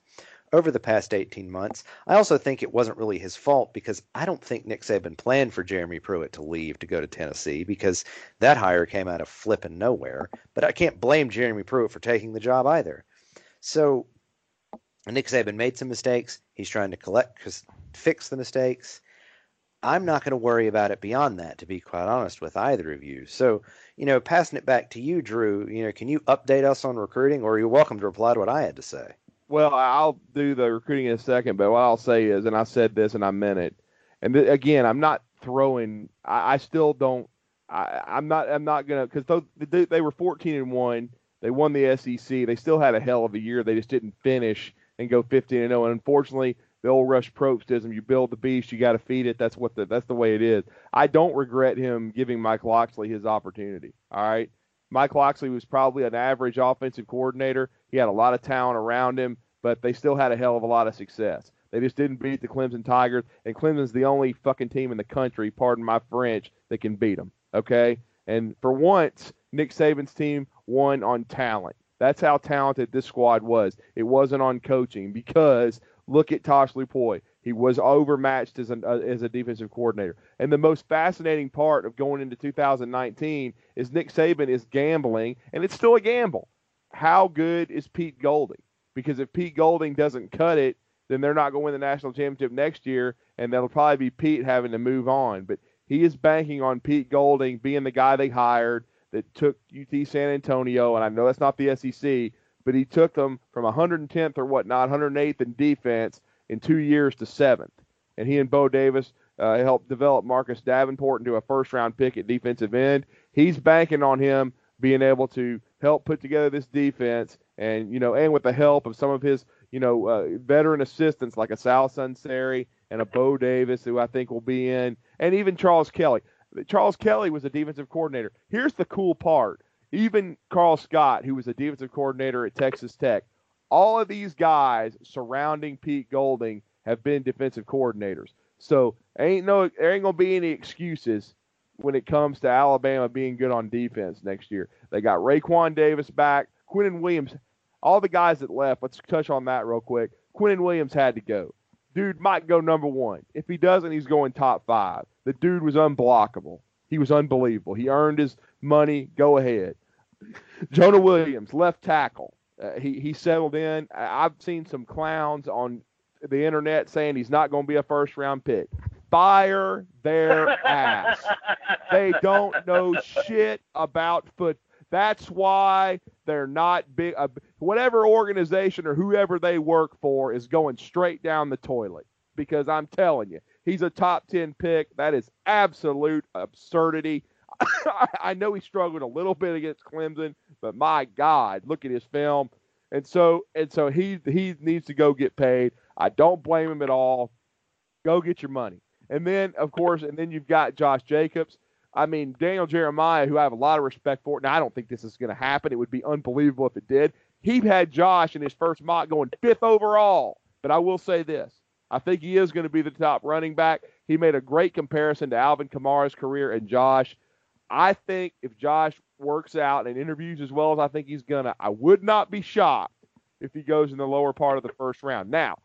S3: over the past 18 months. I also think it wasn't really his fault because I don't think Nick Saban planned for Jeremy Pruitt to leave to go to Tennessee because that hire came out of flipping nowhere. But I can't blame Jeremy Pruitt for taking the job either. So Nick Saban made some mistakes. He's trying to collect, fix the mistakes. I'm not going to worry about it beyond that, to be quite honest with either of you. So, you know, passing it back to you, Drew, you know, can you update us on recruiting or you're welcome to reply to what I had to say?
S1: Well, I'll do the recruiting in a second, but what I'll say is, and I said this and I meant it, and th- again, I'm not throwing. I, I still don't. I, I'm not. I'm not gonna because they, they were 14 and one. They won the SEC. They still had a hell of a year. They just didn't finish and go 15 and 0. And unfortunately, the old Rush Propstism. You build the beast, you got to feed it. That's what the that's the way it is. I don't regret him giving Mike Locksley his opportunity. All right, Mike Locksley was probably an average offensive coordinator. He had a lot of talent around him, but they still had a hell of a lot of success. They just didn't beat the Clemson Tigers, and Clemson's the only fucking team in the country, pardon my French, that can beat them. Okay, and for once, Nick Saban's team won on talent. That's how talented this squad was. It wasn't on coaching because look at Tosh Lupoi. He was overmatched as, an, uh, as a defensive coordinator. And the most fascinating part of going into 2019 is Nick Saban is gambling, and it's still a gamble. How good is Pete Golding? Because if Pete Golding doesn't cut it, then they're not going to win the national championship next year, and that'll probably be Pete having to move on. But he is banking on Pete Golding being the guy they hired that took UT San Antonio, and I know that's not the SEC, but he took them from 110th or whatnot, 108th in defense in two years to seventh. And he and Bo Davis uh, helped develop Marcus Davenport into a first round pick at defensive end. He's banking on him being able to help put together this defense, and you know, and with the help of some of his you know uh, veteran assistants like a Sal Sunseri and a Bo Davis, who I think will be in, and even Charles Kelly. Charles Kelly was a defensive coordinator. Here's the cool part: even Karl Scott, who was a defensive coordinator at Texas Tech, all of these guys surrounding Pete Golding have been defensive coordinators. So ain't no there ain't gonna be any excuses when it comes to Alabama being good on defense next year. They got Raekwon Davis back, Quinnen Williams, all the guys that left. Let's touch on that real quick. Quinnen Williams had to go. Dude might go number one. If he doesn't, he's going top five. The dude was unblockable. He was unbelievable. He earned his money. Go ahead. Jonah Williams, left tackle. Uh, he he settled in. I've seen some clowns on the internet saying he's not going to be a first round pick. Fire their ass. they don't know shit about foot. That's why they're not big. Uh, whatever organization or whoever they work for is going straight down the toilet. Because I'm telling you, he's a top 10 pick. That is absolute absurdity. I know he struggled a little bit against Clemson, but my God, look at his film. And so and so he he needs to go get paid. I don't blame him at all. Go get your money. And then of course, and then you've got Josh Jacobs. I mean, Daniel Jeremiah, who I have a lot of respect for. Now I don't think this is going to happen. It would be unbelievable if it did. He had Josh in his first mock going fifth overall. But I will say this. I think he is going to be the top running back. He made a great comparison to Alvin Kamara's career and Josh. I think if Josh works out and interviews as well as I think he's gonna, I would not be shocked if he goes in the lower part of the first round. Now,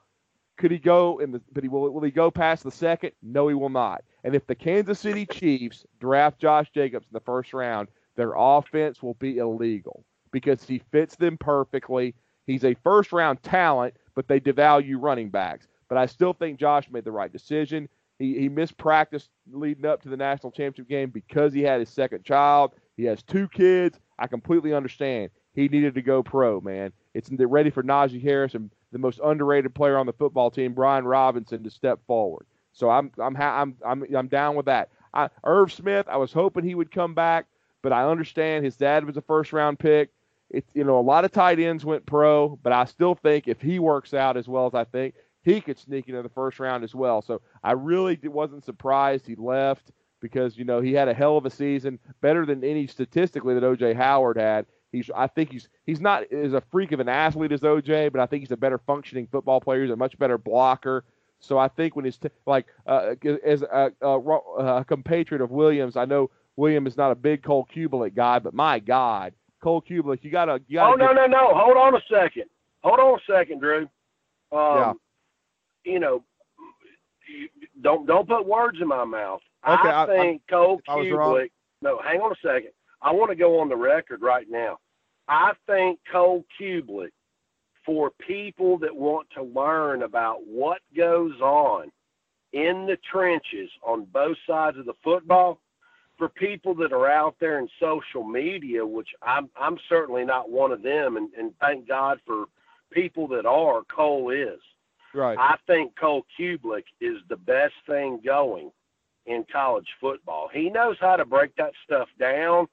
S1: could he go in the? But he will. Will he go past the second? No, he will not. And if the Kansas City Chiefs draft Josh Jacobs in the first round, their offense will be illegal because he fits them perfectly. He's a first round talent, but they devalue running backs. But I still think Josh made the right decision. He, he missed practice leading up to the national championship game because he had his second child. He has two kids. I completely understand. He needed to go pro, man. It's ready for Najee Harris and the most underrated player on the football team, Brian Robinson, to step forward. So I'm I'm I'm I'm I'm down with that. I, Irv Smith, I was hoping he would come back, but I understand his dad was a first round pick. It's you know a lot of tight ends went pro, but I still think if he works out as well as I think, he could sneak into the first round as well. So I really wasn't surprised he left because you know he had a hell of a season, better than any statistically that OJ Howard had. He's I think he's he's not as a freak of an athlete as OJ, but I think he's a better functioning football player. He's a much better blocker. So I think when he's t- like uh, as a, a, a, compatriot of Williams, I know William is not a big Cole Cubelic guy, but my God, Cole Cubelic, you gotta. You gotta
S2: oh no no no! Hold on a second. Hold on a second, Drew. Um,
S1: yeah.
S2: You know, don't don't put words in my mouth. Okay, I, I think I, Cole Cubelic. No, hang on a second. I want to go on the record right now. I think Cole Cubelic for people that want to learn about what goes on in the trenches on both sides of the football, for people that are out there in social media, which I'm I'm certainly not one of them, and, and thank God for people that are. Cole is.
S1: Right.
S2: I think Cole Cubelic is the best thing going in college football. He knows how to break that stuff down.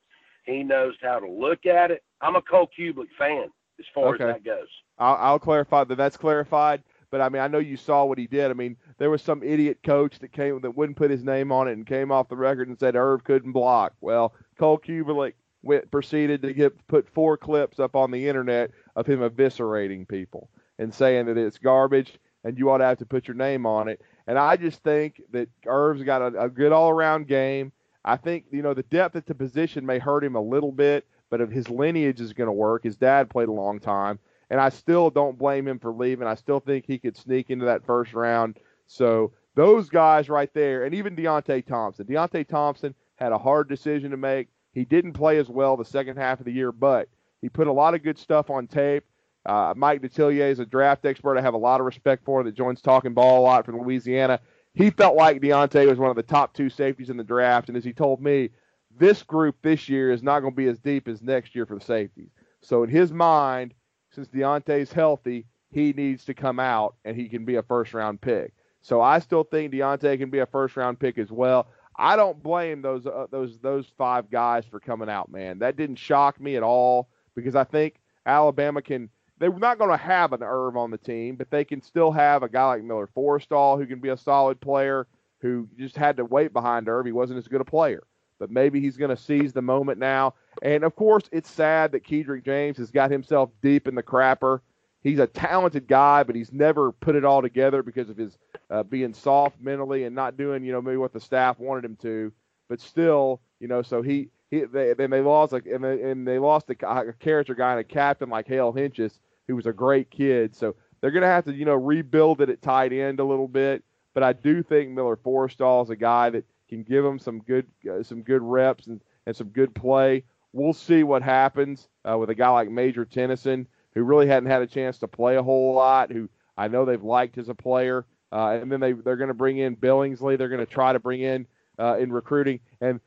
S2: He knows how to look at it. I'm a Cole Cubelic fan as far
S1: okay.
S2: as that goes.
S1: I'll, I'll clarify that that's clarified. But I mean, I know you saw what he did. I mean, there was some idiot coach that came that wouldn't put his name on it and came off the record and said Irv couldn't block. Well, Cole Cubelic went proceeded to get put four clips up on the internet of him eviscerating people and saying that it's garbage and you ought to have to put your name on it. And I just think that Irv's got a, a good all around game. I think you know the depth at the position may hurt him a little bit, but if his lineage is going to work, his dad played a long time, and I still don't blame him for leaving. I still think he could sneak into that first round. So those guys right there, and even Deionte Thompson. Deionte Thompson had a hard decision to make. He didn't play as well the second half of the year, but he put a lot of good stuff on tape. Uh, Mike Detillier is a draft expert I have a lot of respect for that joins Talking Ball a lot from Louisiana. He felt like Deionte was one of the top two safeties in the draft, and as he told me, this group this year is not going to be as deep as next year for the safeties. So in his mind, since Deionte's healthy, he needs to come out and he can be a first round pick. So I still think Deionte can be a first round pick as well. I don't blame those uh, those those five guys for coming out, man. That didn't shock me at all because I think Alabama can. They're not going to have an Irv on the team, but they can still have a guy like Miller Forristall who can be a solid player who just had to wait behind Irv. He wasn't as good a player but maybe he's going to seize the moment now. And of course, it's sad that Kedrick James has got himself deep in the crapper. He's a talented guy, but he's never put it all together because of his uh, being soft mentally and not doing, you know, maybe what the staff wanted him to. But still, you know, so he he they then they lost like and they, and they lost a, a character guy and a captain like Hale Hentges, who was a great kid. So they're going to have to, you know, rebuild it at tight end a little bit. But I do think Miller Forristall is a guy that can give them some good uh, some good reps and, and some good play. We'll see what happens uh, with a guy like Major Tennyson, who really hadn't had a chance to play a whole lot. Who I know they've liked as a player, uh, and then they they're going to bring in Billingsley. They're going to try to bring in uh, in recruiting. And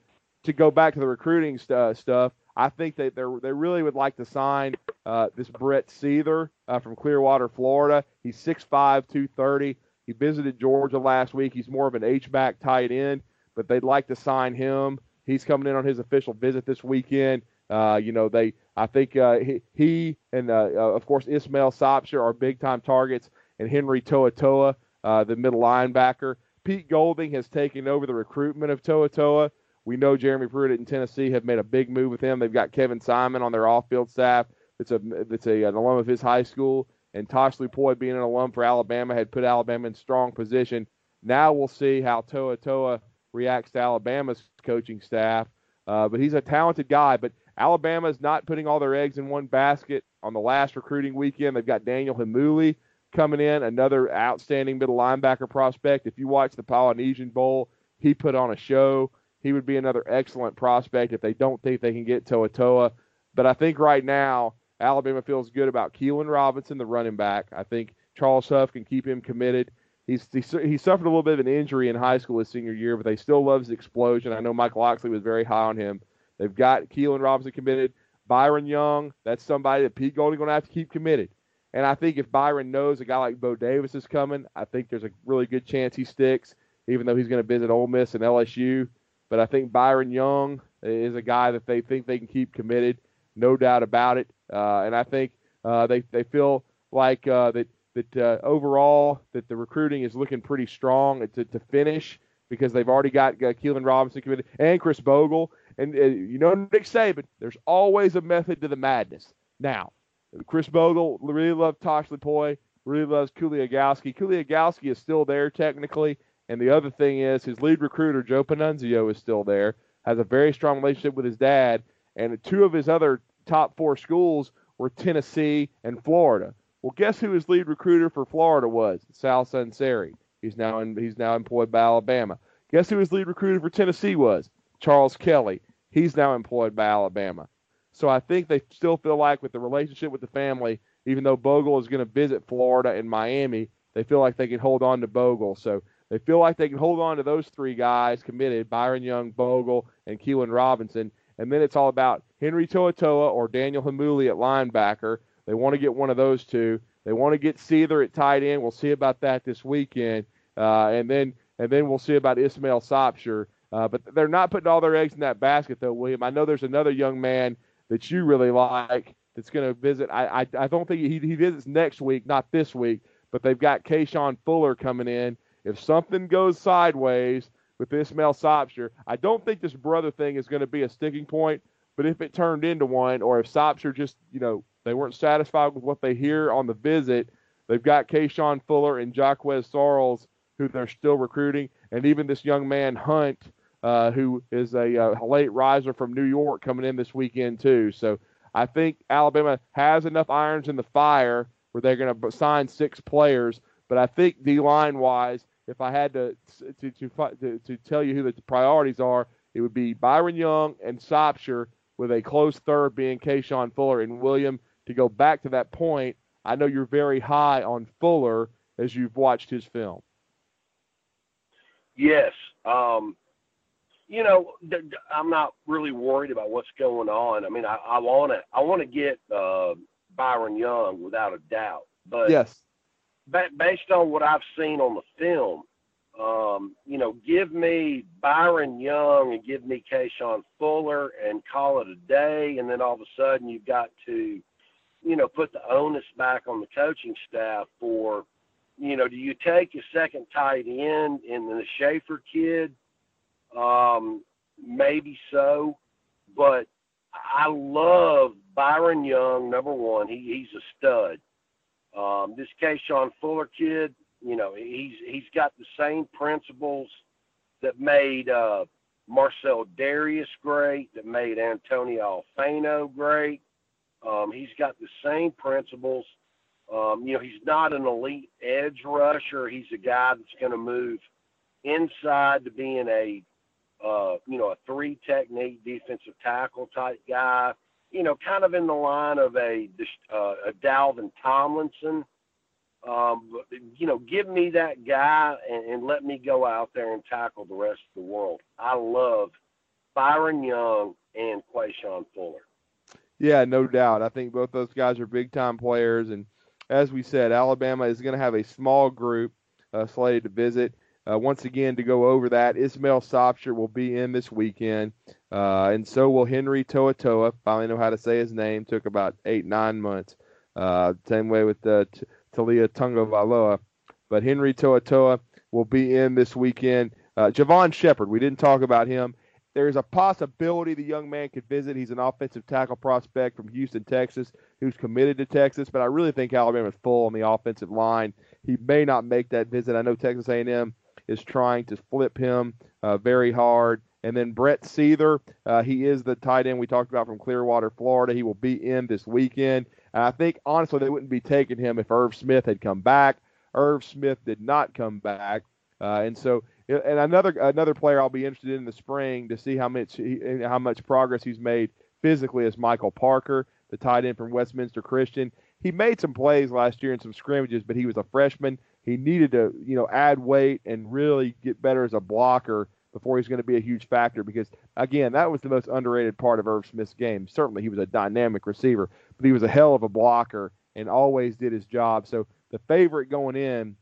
S1: to go back to the recruiting st- uh, stuff, I think that they they really would like to sign uh, this Brett Seither uh, from Clearwater, Florida. He's 6'5", 230. He visited Georgia last week. He's more of an H back tight end but they'd like to sign him. He's coming in on his official visit this weekend. Uh, you know, they I think uh, he, he and uh, uh of course Ishmael Sopsher are big time targets, and Henry To'oTo'o, uh, the middle linebacker. Pete Golding has taken over the recruitment of To'oTo'o. We know Jeremy Pruitt in Tennessee have made a big move with him. They've got Kevin Simon on their off-field staff. It's a it's a an alum of his high school, and Tosh Lupoi being an alum for Alabama had put Alabama in strong position. Now we'll see how Toa Toa reacts to Alabama's coaching staff. Uh, but he's a talented guy. But Alabama is not putting all their eggs in one basket. On the last recruiting weekend, they've got Daniel Heimuli coming in, another outstanding middle linebacker prospect. If you watch the Polynesian Bowl, he put on a show. He would be another excellent prospect if they don't think they can get Toa Toa. But I think right now Alabama feels good about Keilan Robinson, the running back. I think Charles Huff can keep him committed. He's, he, he suffered a little bit of an injury in high school his senior year, but they still love his explosion. I know Mike Locksley was very high on him. They've got Keilan Robinson committed. Byron Young, that's somebody that Pete Golding going to have to keep committed. And I think if Byron knows a guy like Bo Davis is coming, I think there's a really good chance he sticks, even though he's going to visit Ole Miss and LSU. But I think Byron Young is a guy that they think they can keep committed, no doubt about it. Uh, and I think uh, they they feel like uh, that that uh, overall that the recruiting is looking pretty strong to, to finish because they've already got uh, Keilan Robinson committed and Chris Bogle. And uh, you know Nick Saban, there's always a method to the madness. Now, Chris Bogle really loves Tosh Lupoi, really loves Kuligowski. Kuligowski is still there technically. And the other thing is his lead recruiter, Joe Pannunzio, is still there, has a very strong relationship with his dad. And two of his other top four schools were Tennessee and Florida. Well, guess who his lead recruiter for Florida was? Sal Sunseri. He's now in, he's now employed by Alabama. Guess who his lead recruiter for Tennessee was? Charles Kelly. He's now employed by Alabama. So I think they still feel like with the relationship with the family, even though Bogle is going to visit Florida and Miami, they feel like they can hold on to Bogle. So they feel like they can hold on to those three guys committed, Byron Young, Bogle, and Keilan Robinson. And then it's all about Henry To'oTo'o or Daniel Heimuli at linebacker. They want to get one of those two. They want to get Seither at tight end. We'll see about that this weekend. Uh, and then and then we'll see about Ishmael Sopsher. Uh, but they're not putting all their eggs in that basket, though, William. I know there's another young man that you really like that's going to visit. I, I, I don't think he, he visits next week, not this week, but they've got Kayshawn Fuller coming in. If something goes sideways with Ishmael Sopsher, I don't think this brother thing is going to be a sticking point. But if it turned into one, or if Sopsher just, you know, they weren't satisfied with what they hear on the visit, they've got Kayshawn Fuller and Jaquez Sarles, who they're still recruiting, and even this young man Hunt, uh, who is a, a, uh, late riser from New York, coming in this weekend too. So I think Alabama has enough irons in the fire where they're going to sign six players. But I think D line wise, if I had to to, to to to tell you who the priorities are, it would be Byron Young and Sopsher, with a close third being Kayshawn Fuller and William. To go back to that point, I know you're very high on Fuller as you've watched his film.
S2: Yes, um, you know, I'm not really worried about what's going on. I mean, I want to I want to get uh, Byron Young without a doubt, but
S1: yes,
S2: based on what I've seen on the film, um, you know, give me Byron Young and give me Kayshawn Fuller and call it a day, and then all of a sudden you've got to, you know, put the onus back on the coaching staff for, you know, do you take a second tight end in the Schaefer kid? Um, maybe so, but I love Byron Young. Number one, he, he's a stud. Um, this Kayshawn Fuller kid, you know, he's he's got the same principles that made uh, Marcell Dareus great, that made Antonio Alfano great. Um, he's got the same principles. Um, you know, he's not an elite edge rusher. He's a guy that's going to move inside to being a, uh, you know, a three technique defensive tackle type guy you know, kind of in the line of a, uh, a Dalvin Tomlinson. Um, you know, give me that guy and, and let me go out there and tackle the rest of the world. I love Byron Young and Quayshawn Fuller.
S1: Yeah, no doubt. I think both those guys are big time players, and as we said, Alabama is going to have a small group uh, slated to visit. Uh, once again, to go over that, Ishmael Sopsher will be in this weekend, uh, and so will Henry To'oTo'o. Finally know how to say his name. Took about eight, nine months. Uh, same way with uh, T- Taulia Tagovailoa. But Henry Toa Toa will be in this weekend. Uh, Javon Shepard, we didn't talk about him. There's a possibility the young man could visit. He's an offensive tackle prospect from Houston, Texas, who's committed to Texas. But I really think Alabama's full on the offensive line. He may not make that visit. I know Texas A&M is trying to flip him uh, very hard. And then Brett Seither, uh, he is the tight end we talked about from Clearwater, Florida. He will be in this weekend. And I think, honestly, they wouldn't be taking him if Irv Smith had come back. Irv Smith did not come back. Uh, and so, and another another player I'll be interested in, in the spring to see how much he, how much progress he's made physically is Michael Parker, the tight end from Westminster Christian. He made some plays last year in some scrimmages, but he was a freshman. He needed to, you know, add weight and really get better as a blocker before he's going to be a huge factor because again, that was the most underrated part of Irv Smith's game. Certainly he was a dynamic receiver, but he was a hell of a blocker and always did his job. So the favorite going in,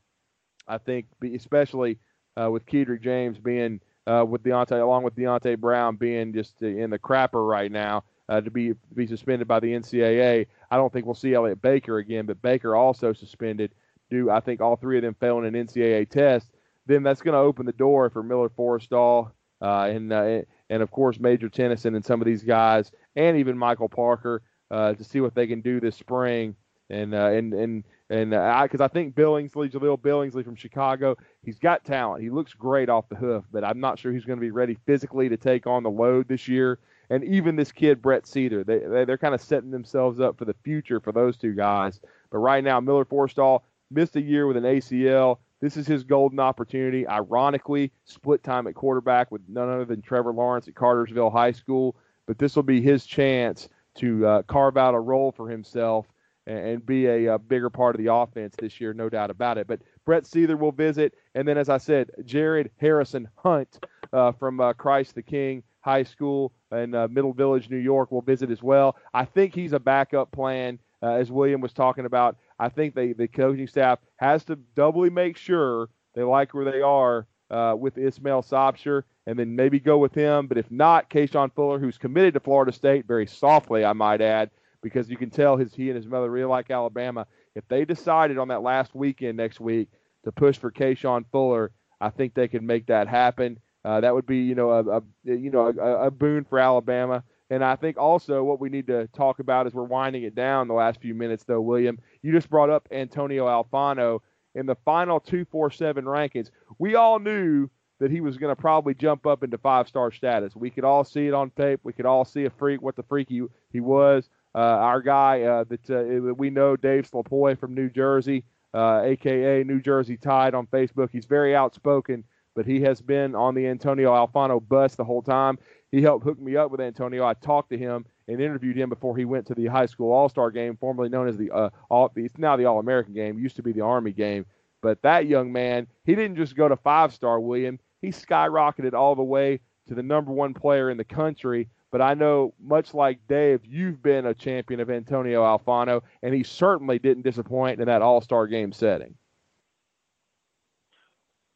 S1: I think, especially uh, with Kedrick James being uh, with Deonte, along with Deonte Brown being just in the crapper right now uh, to be be suspended by the NCAA. I don't think we'll see Elliott Baker again, but Baker also suspended. Do I think all three of them failing an NCAA test? Then that's going to open the door for Miller Forristall uh, and uh, and of course Major Tennyson and some of these guys, and even Michael Parker uh, to see what they can do this spring. And uh, and and and because I, I think Billingsley, Jahleel Billingsley from Chicago, he's got talent. He looks great off the hoof, but I'm not sure he's going to be ready physically to take on the load this year. And even this kid Brett Seither, they, they they're kind of setting themselves up for the future for those two guys. But right now, Miller Forristall missed a year with an ACL. This is his golden opportunity. Ironically, split time at quarterback with none other than Trevor Lawrence at Cartersville High School. But this will be his chance to uh, carve out a role for himself and, be a, a, bigger part of the offense this year, no doubt about it. But Brett Seither will visit, and then as I said, Jared Harrison Hunt uh, from uh, Christ the King High School in uh, Middle Village, New York, will visit as well. I think he's a backup plan, uh, as William was talking about. I think they, the coaching staff has to doubly make sure they like where they are uh, with Ishmael Sopsher, and then maybe go with him. But if not, Kayshawn Fuller, who's committed to Florida State, very softly, I might add, because you can tell his he and his mother really like Alabama. If they decided on that last weekend next week to push for Kayshawn Fuller, I think they could make that happen. Uh, that would be, you know, a, a you know a, a, boon for Alabama. And I think also what we need to talk about as we're winding it down the last few minutes, though, William, you just brought up Antonio Alfano in the final 247 rankings. We all knew that he was going to probably jump up into five star status. We could all see it on tape. We could all see a freak, what the freak he, he was. Uh, our guy uh, that uh, we know, Dave Slapoy from New Jersey, aka New Jersey Tide on Facebook. He's very outspoken, but he has been on the Antonio Alfano bus the whole time. He helped hook me up with Antonio. I talked to him and interviewed him before he went to the high school All Star game, formerly known as the uh, all. It's now the All American game. Used to be the Army game. But that young man, he didn't just go to five star, William. He skyrocketed all the way to the number one player in the country but I know, much like Dave, you've been a champion of Antonio Alfano, and he certainly didn't disappoint in that All Star game setting.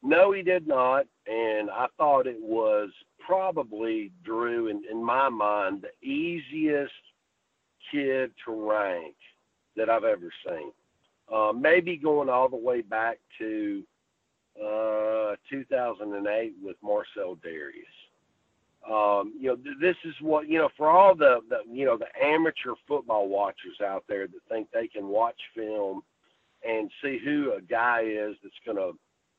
S2: No, he did not. And I thought it was probably, Drew, in, in my mind, the easiest kid to rank that I've ever seen. Uh, maybe going all the way back to uh, 2008 with Marcell Dareus. Um, you know, th- this is what you know for all the, the you know the amateur football watchers out there that think they can watch film and see who a guy is that's going to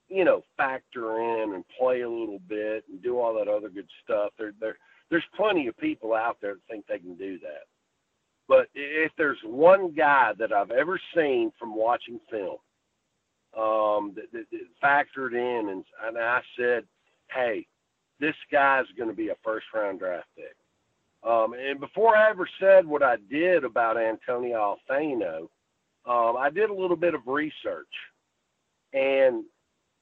S2: you know factor in and play a little bit and do all that other good stuff. There, there, there's plenty of people out there that think they can do that. But if there's one guy that I've ever seen from watching film um, that, that, that factored in, and, and I said, hey, this guy's going to be a first round draft pick. Um, and before I ever said what I did about Antonio Alfano, um, I did a little bit of research and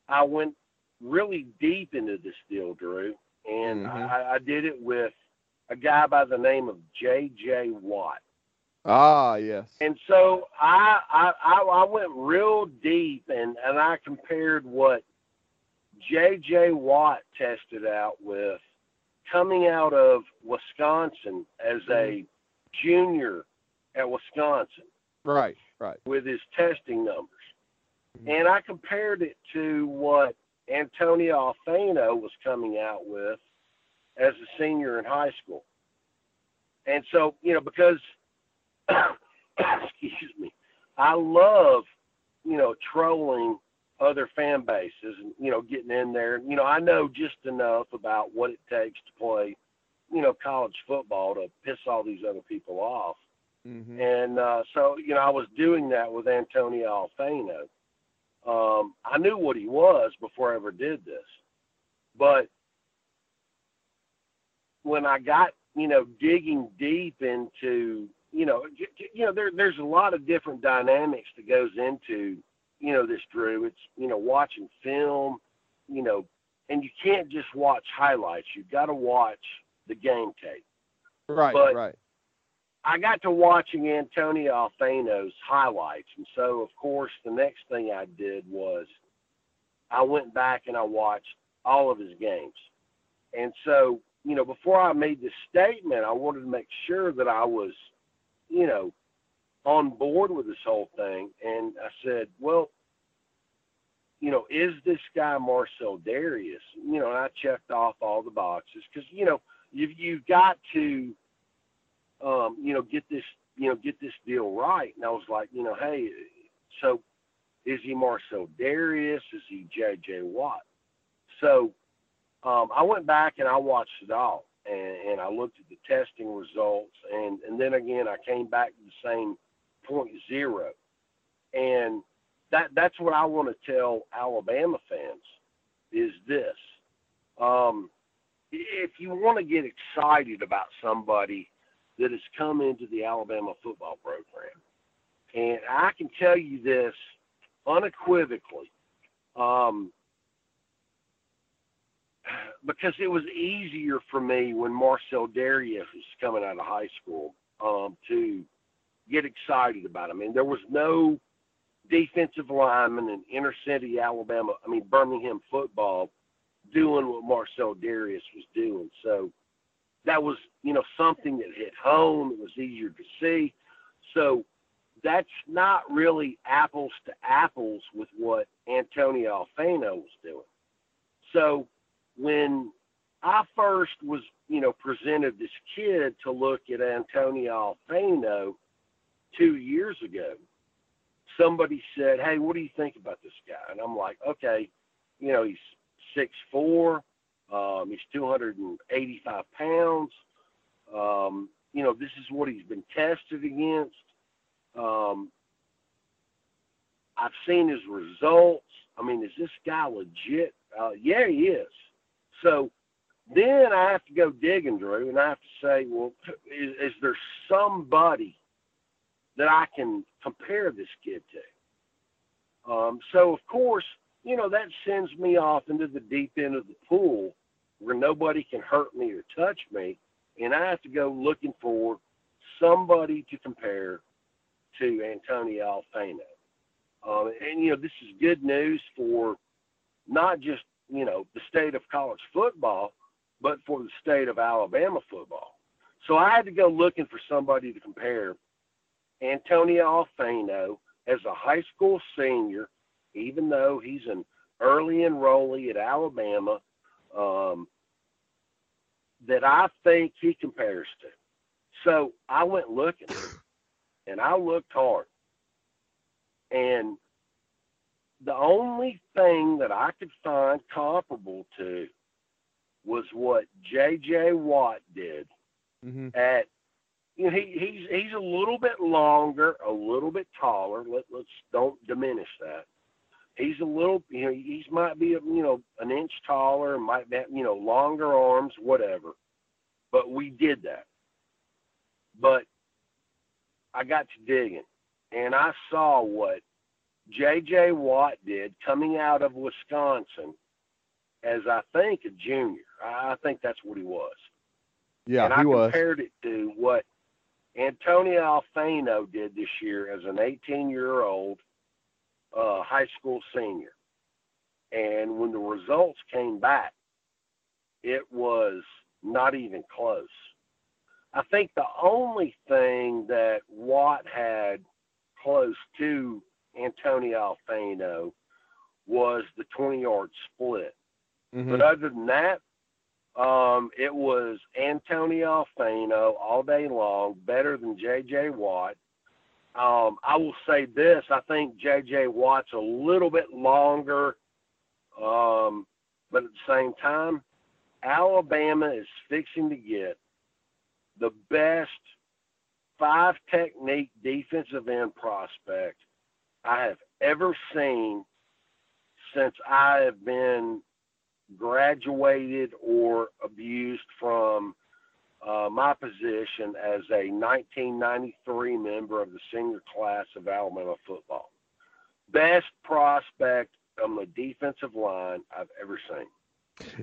S2: I went really deep into this deal, Drew. And mm-hmm. I, I did it with a guy by the name of J.J. Watt.
S1: Ah, yes.
S2: And so I, I I went real deep and and I compared what J.J. Watt tested out with coming out of Wisconsin as a mm-hmm. junior at Wisconsin.
S1: Right, right.
S2: With his testing numbers. Mm-hmm. And I compared it to what Antonio Alfano was coming out with as a senior in high school. And so, you know, because, excuse me, I love, you know, trolling other fan bases and you know getting in there you know i know just enough about what it takes to play you know college football to piss all these other people off mm-hmm. and uh so you know i was doing that with antonio alfano um i knew what he was before i ever did this but when i got you know, digging deep into, you know, you know, there, there's a lot of different dynamics that goes into, you know, this Drew. It's, you know, watching film, you know, and you can't just watch highlights. You've got to watch the game tape.
S1: Right,
S2: but
S1: right.
S2: I got to watching Antonio Alfano's highlights, and so of course the next thing I did was I went back and I watched all of his games. And so, you know, before I made this statement, I wanted to make sure that I was, you know, on board with this whole thing. And I said, well, you know, is this guy Marcell Dareus? You know, and I checked off all the boxes because, you know, you've, you've got to, um, you know, get this, you know, get this deal right. And I was like, you know, hey, so is he Marcell Dareus? Is he J.J. Watt? So um, I went back and I watched it all, and, and I looked at the testing results, and and then again I came back to the same point zero, and that that's what I want to tell Alabama fans is this. Um, if you want to get excited about somebody that has come into the Alabama football program, and I can tell you this unequivocally, um, because it was easier for me when Marcell Dareus was coming out of high school um, to get excited about him. And there was no defensive lineman in inner city Alabama, I mean Birmingham football, doing what Marcell Dareus was doing. So that was, you know, something that hit home. It was easier to see. So that's not really apples to apples with what Antonio Alfano was doing. So when I first was, you know, presented this kid to look at Antonio Alfano two years ago, somebody said, Hey, what do you think about this guy? And I'm like, okay, you know, he's six four, um, he's 285 pounds. Um, you know, this is what he's been tested against. Um, I've seen his results. I mean, is this guy legit? Uh, yeah, he is. So then I have to go digging, Drew, and I have to say, well, is, is there somebody that I can compare this kid to? Um, so, of course, you know, that sends me off into the deep end of the pool where nobody can hurt me or touch me. And I have to go looking for somebody to compare to Antonio Alfano. Um, and, you know, this is good news for not just you know, the state of college football, but for the state of Alabama football. So I had to go looking for somebody to compare Antonio Alfano as a high school senior, even though he's an early enrollee at Alabama, um, that I think he compares to. So I went looking, and I looked hard, and the only thing that I could find comparable to was what J.J. Watt did mm-hmm. at. You know, he, he's he's a little bit longer, a little bit taller. Let, let's don't diminish that. He's a little, you know, he's might be, you know, an inch taller, might be, you know, longer arms, whatever. But we did that. But I got to digging, and I saw what J.J. Watt did coming out of Wisconsin as I think a junior. I think that's what he was.
S1: Yeah, he was.
S2: and
S1: I
S2: compared it to what Antonio Alfano did this year as an 18-year-old uh, high school senior. And when the results came back, it was not even close. I think the only thing that Watt had close to Antonio Alfano was the 20 yard split. Mm-hmm. But other than that, um, it was Antonio Alfano all day long, better than J.J. Watt. Um, I will say this: I think J.J. Watt's a little bit longer, um, but at the same time, Alabama is fixing to get the best five technique defensive end prospect I have ever seen since I have been graduated or abused from uh, my position as a 1993 member of the senior class of Alabama football. Best prospect on the defensive line I've ever seen.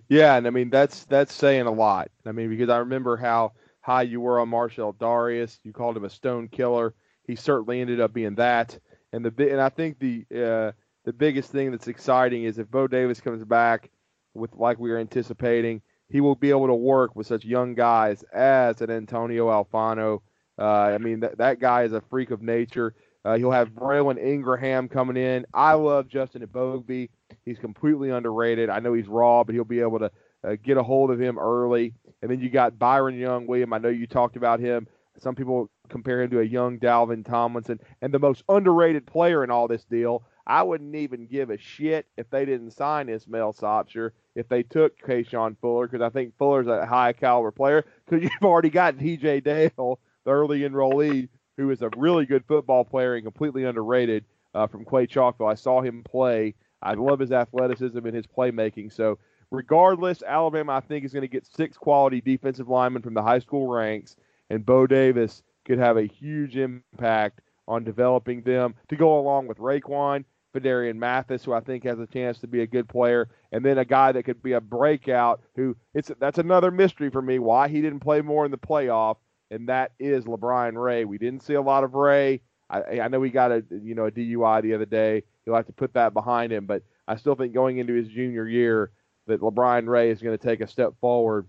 S1: Yeah, and I mean that's that's saying a lot. I mean because I remember how high you were on Marshall Dareus. You called him a stone killer. He certainly ended up being that. And the and I think the uh, the biggest thing that's exciting is if Bo Davis comes back with like we are anticipating, he will be able to work with such young guys as an Antonio Alfano. Uh, I mean that that guy is a freak of nature. Uh, he'll have Braylen Ingraham coming in. I love Justin Eboigbe. He's completely underrated. I know he's raw, but he'll be able to uh, get a hold of him early. And then you got Byron Young, William. I know you talked about him. Some people compare him to a young Dalvin Tomlinson. And the most underrated player in all this deal, I wouldn't even give a shit if they didn't sign Ishmael Sopsher if they took Kayshawn Fuller because I think Fuller's a high caliber player because you've already got DJ Dale, the early enrollee, who is a really good football player and completely underrated uh, from Clay Chalkville. I saw him play. I love his athleticism and his playmaking. So regardless, Alabama, I think, is going to get six quality defensive linemen from the high school ranks, and Bo Davis could have a huge impact on developing them to go along with Raekwon, Phidarian Mathis, who I think has a chance to be a good player, and then a guy that could be a breakout. Who it's that's another mystery for me why he didn't play more in the playoff, and that is LaBryan Ray. We didn't see a lot of Ray. I, I know he got a you know a DUI the other day. He'll have to put that behind him, but I still think going into his junior year, that LaBryan Ray is going to take a step forward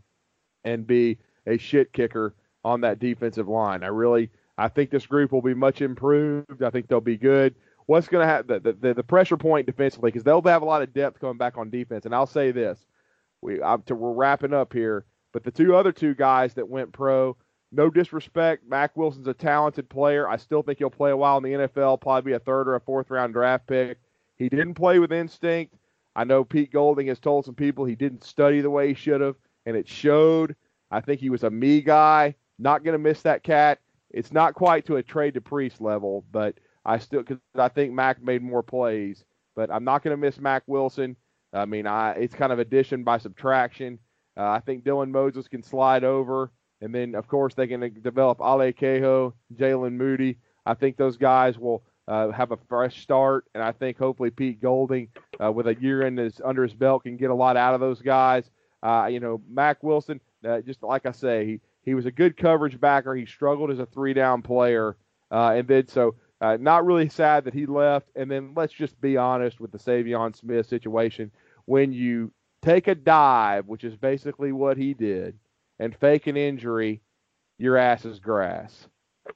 S1: and be a shit kicker on that defensive line. I really, I think this group will be much improved. I think they'll be good. What's going to happen the, the, the pressure point defensively because they'll have a lot of depth coming back on defense. And I'll say this, we I'm, to, we're wrapping up here, but the two other two guys that went pro, no disrespect, Mack Wilson's a talented player. I still think he'll play a while in the NFL, probably be a third or a fourth round draft pick. He didn't play with instinct. I know Pete Golding has told some people he didn't study the way he should have, and it showed. I think he was a me guy. Not going to miss that cat. It's not quite to a Trey DePriest level, but I still because I think Mack made more plays. But I'm not going to miss Mack Wilson. I mean, I it's kind of addition by subtraction. Uh, I think Dylan Moses can slide over, and then of course they can develop Ale Kaho, Jaylen Moody. I think those guys will uh, have a fresh start, and I think hopefully Pete Golding, uh, with a year in his under his belt, can get a lot out of those guys. Uh, you know, Mack Wilson, uh, just like I say, he he was a good coverage backer. He struggled as a three down player, uh, and then so uh, not really sad that he left. And then let's just be honest with the Saivion Smith situation. When you take a dive, which is basically what he did, and fake an injury, your ass is grass.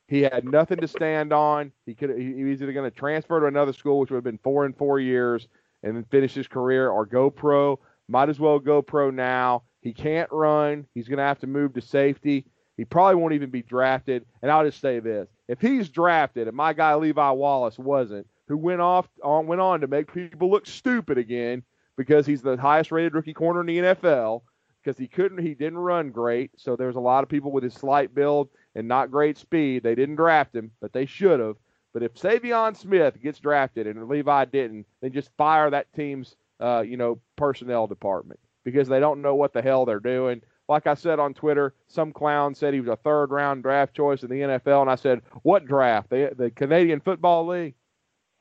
S1: He had nothing to stand on. He could he was either going to transfer to another school, which would have been four and four years, and then finish his career, or go pro. Might as well go pro now. He can't run. He's going to have to move to safety. He probably won't even be drafted. And I'll just say this: if he's drafted, and my guy Levi Wallace wasn't, who went off on went on to make people look stupid again because he's the highest rated rookie corner in the NFL because he couldn't he didn't run great. So there's a lot of people with his slight build and not great speed. They didn't draft him, but they should have. But if Saivion Smith gets drafted and Levi didn't, then just fire that team's uh, you know personnel department because they don't know what the hell they're doing. Like I said on Twitter, some clown said he was a third round draft choice in the NFL, and I said, "What draft? The the Canadian Football League?"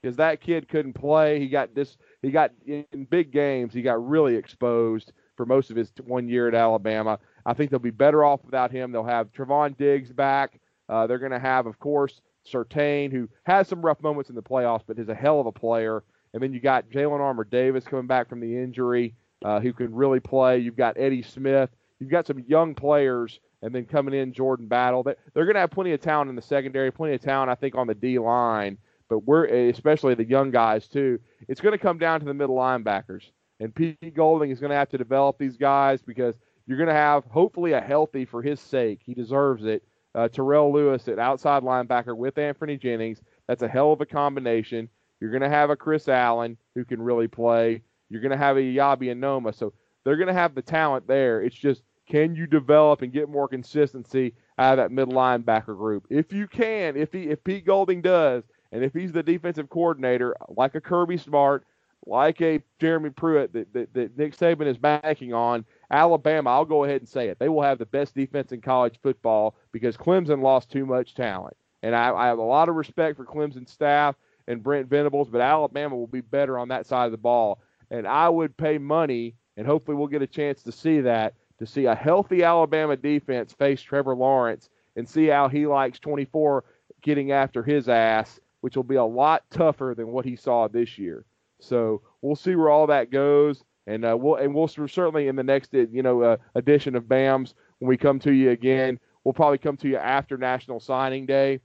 S1: Because that kid couldn't play. He got this. He got in big games. He got really exposed for most of his one year at Alabama. I think they'll be better off without him. They'll have Trevon Diggs back. Uh, they're going to have, of course, Surtain, who has some rough moments in the playoffs, but is a hell of a player. And then you got Jalen Armour Davis coming back from the injury, uh, who can really play. You've got Eddie Smith. You've got some young players, and then coming in Jordan Battle. They're, going to have plenty of talent in the secondary, plenty of talent, I think, on the D line. But we're especially the young guys too. It's going to come down to the middle linebackers, and Pete Golding is going to have to develop these guys because you're going to have hopefully a healthy, for his sake, he deserves it. Uh, Terrell Lewis at outside linebacker with Anfernee Jennings. That's a hell of a combination. You're going to have a Chris Allen who can really play. You're going to have a Eyabi Anoma. So they're going to have the talent there. It's just can you develop and get more consistency out of that middle linebacker group? If you can, if he if Pete Golding does, and if he's the defensive coordinator like a Kirby Smart, like a Jeremy Pruitt that, that, that Nick Saban is banking on, Alabama, I'll go ahead and say it. They will have the best defense in college football because Clemson lost too much talent. And I, I have a lot of respect for Clemson staff and Brent Venables, but Alabama will be better on that side of the ball. And I would pay money, and hopefully we'll get a chance to see that, to see a healthy Alabama defense face Trevor Lawrence and see how he likes 24 getting after his ass, which will be a lot tougher than what he saw this year. So we'll see where all that goes, and uh, we'll and we'll certainly in the next you know uh, edition of BAMS when we come to you again, we'll probably come to you after National Signing Day,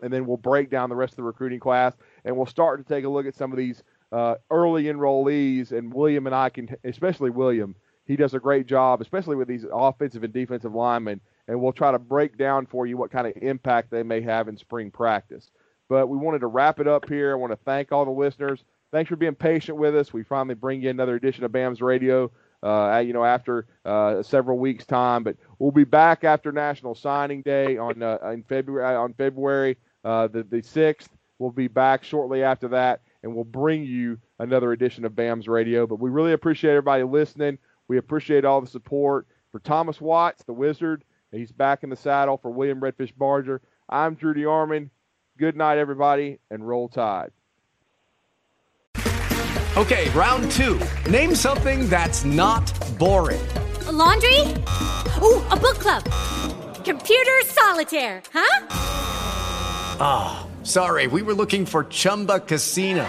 S1: and then we'll break down the rest of the recruiting class, and we'll start to take a look at some of these uh, early enrollees. And William and I can, especially William, he does a great job, especially with these offensive and defensive linemen. And we'll try to break down for you what kind of impact they may have in spring practice. But we wanted to wrap it up here. I want to thank all the listeners. Thanks for being patient with us. We finally bring you another edition of BAM's Radio. Uh, you know, after uh, several weeks' time, but we'll be back after National Signing Day on uh, in February on February uh, the the sixth. We'll be back shortly after that, and we'll bring you another edition of BAM's Radio. But we really appreciate everybody listening. We appreciate all the support for Thomas Watts, the Wizard. He's back in the saddle for William Redfish Barger. I'm Drew DeArmond. Good night, everybody, and roll tide.
S4: Okay, round two. Name something that's not boring.
S5: A laundry? Ooh, a book club. Computer solitaire, huh?
S4: Ah, oh, sorry, we were looking for Chumba Casino.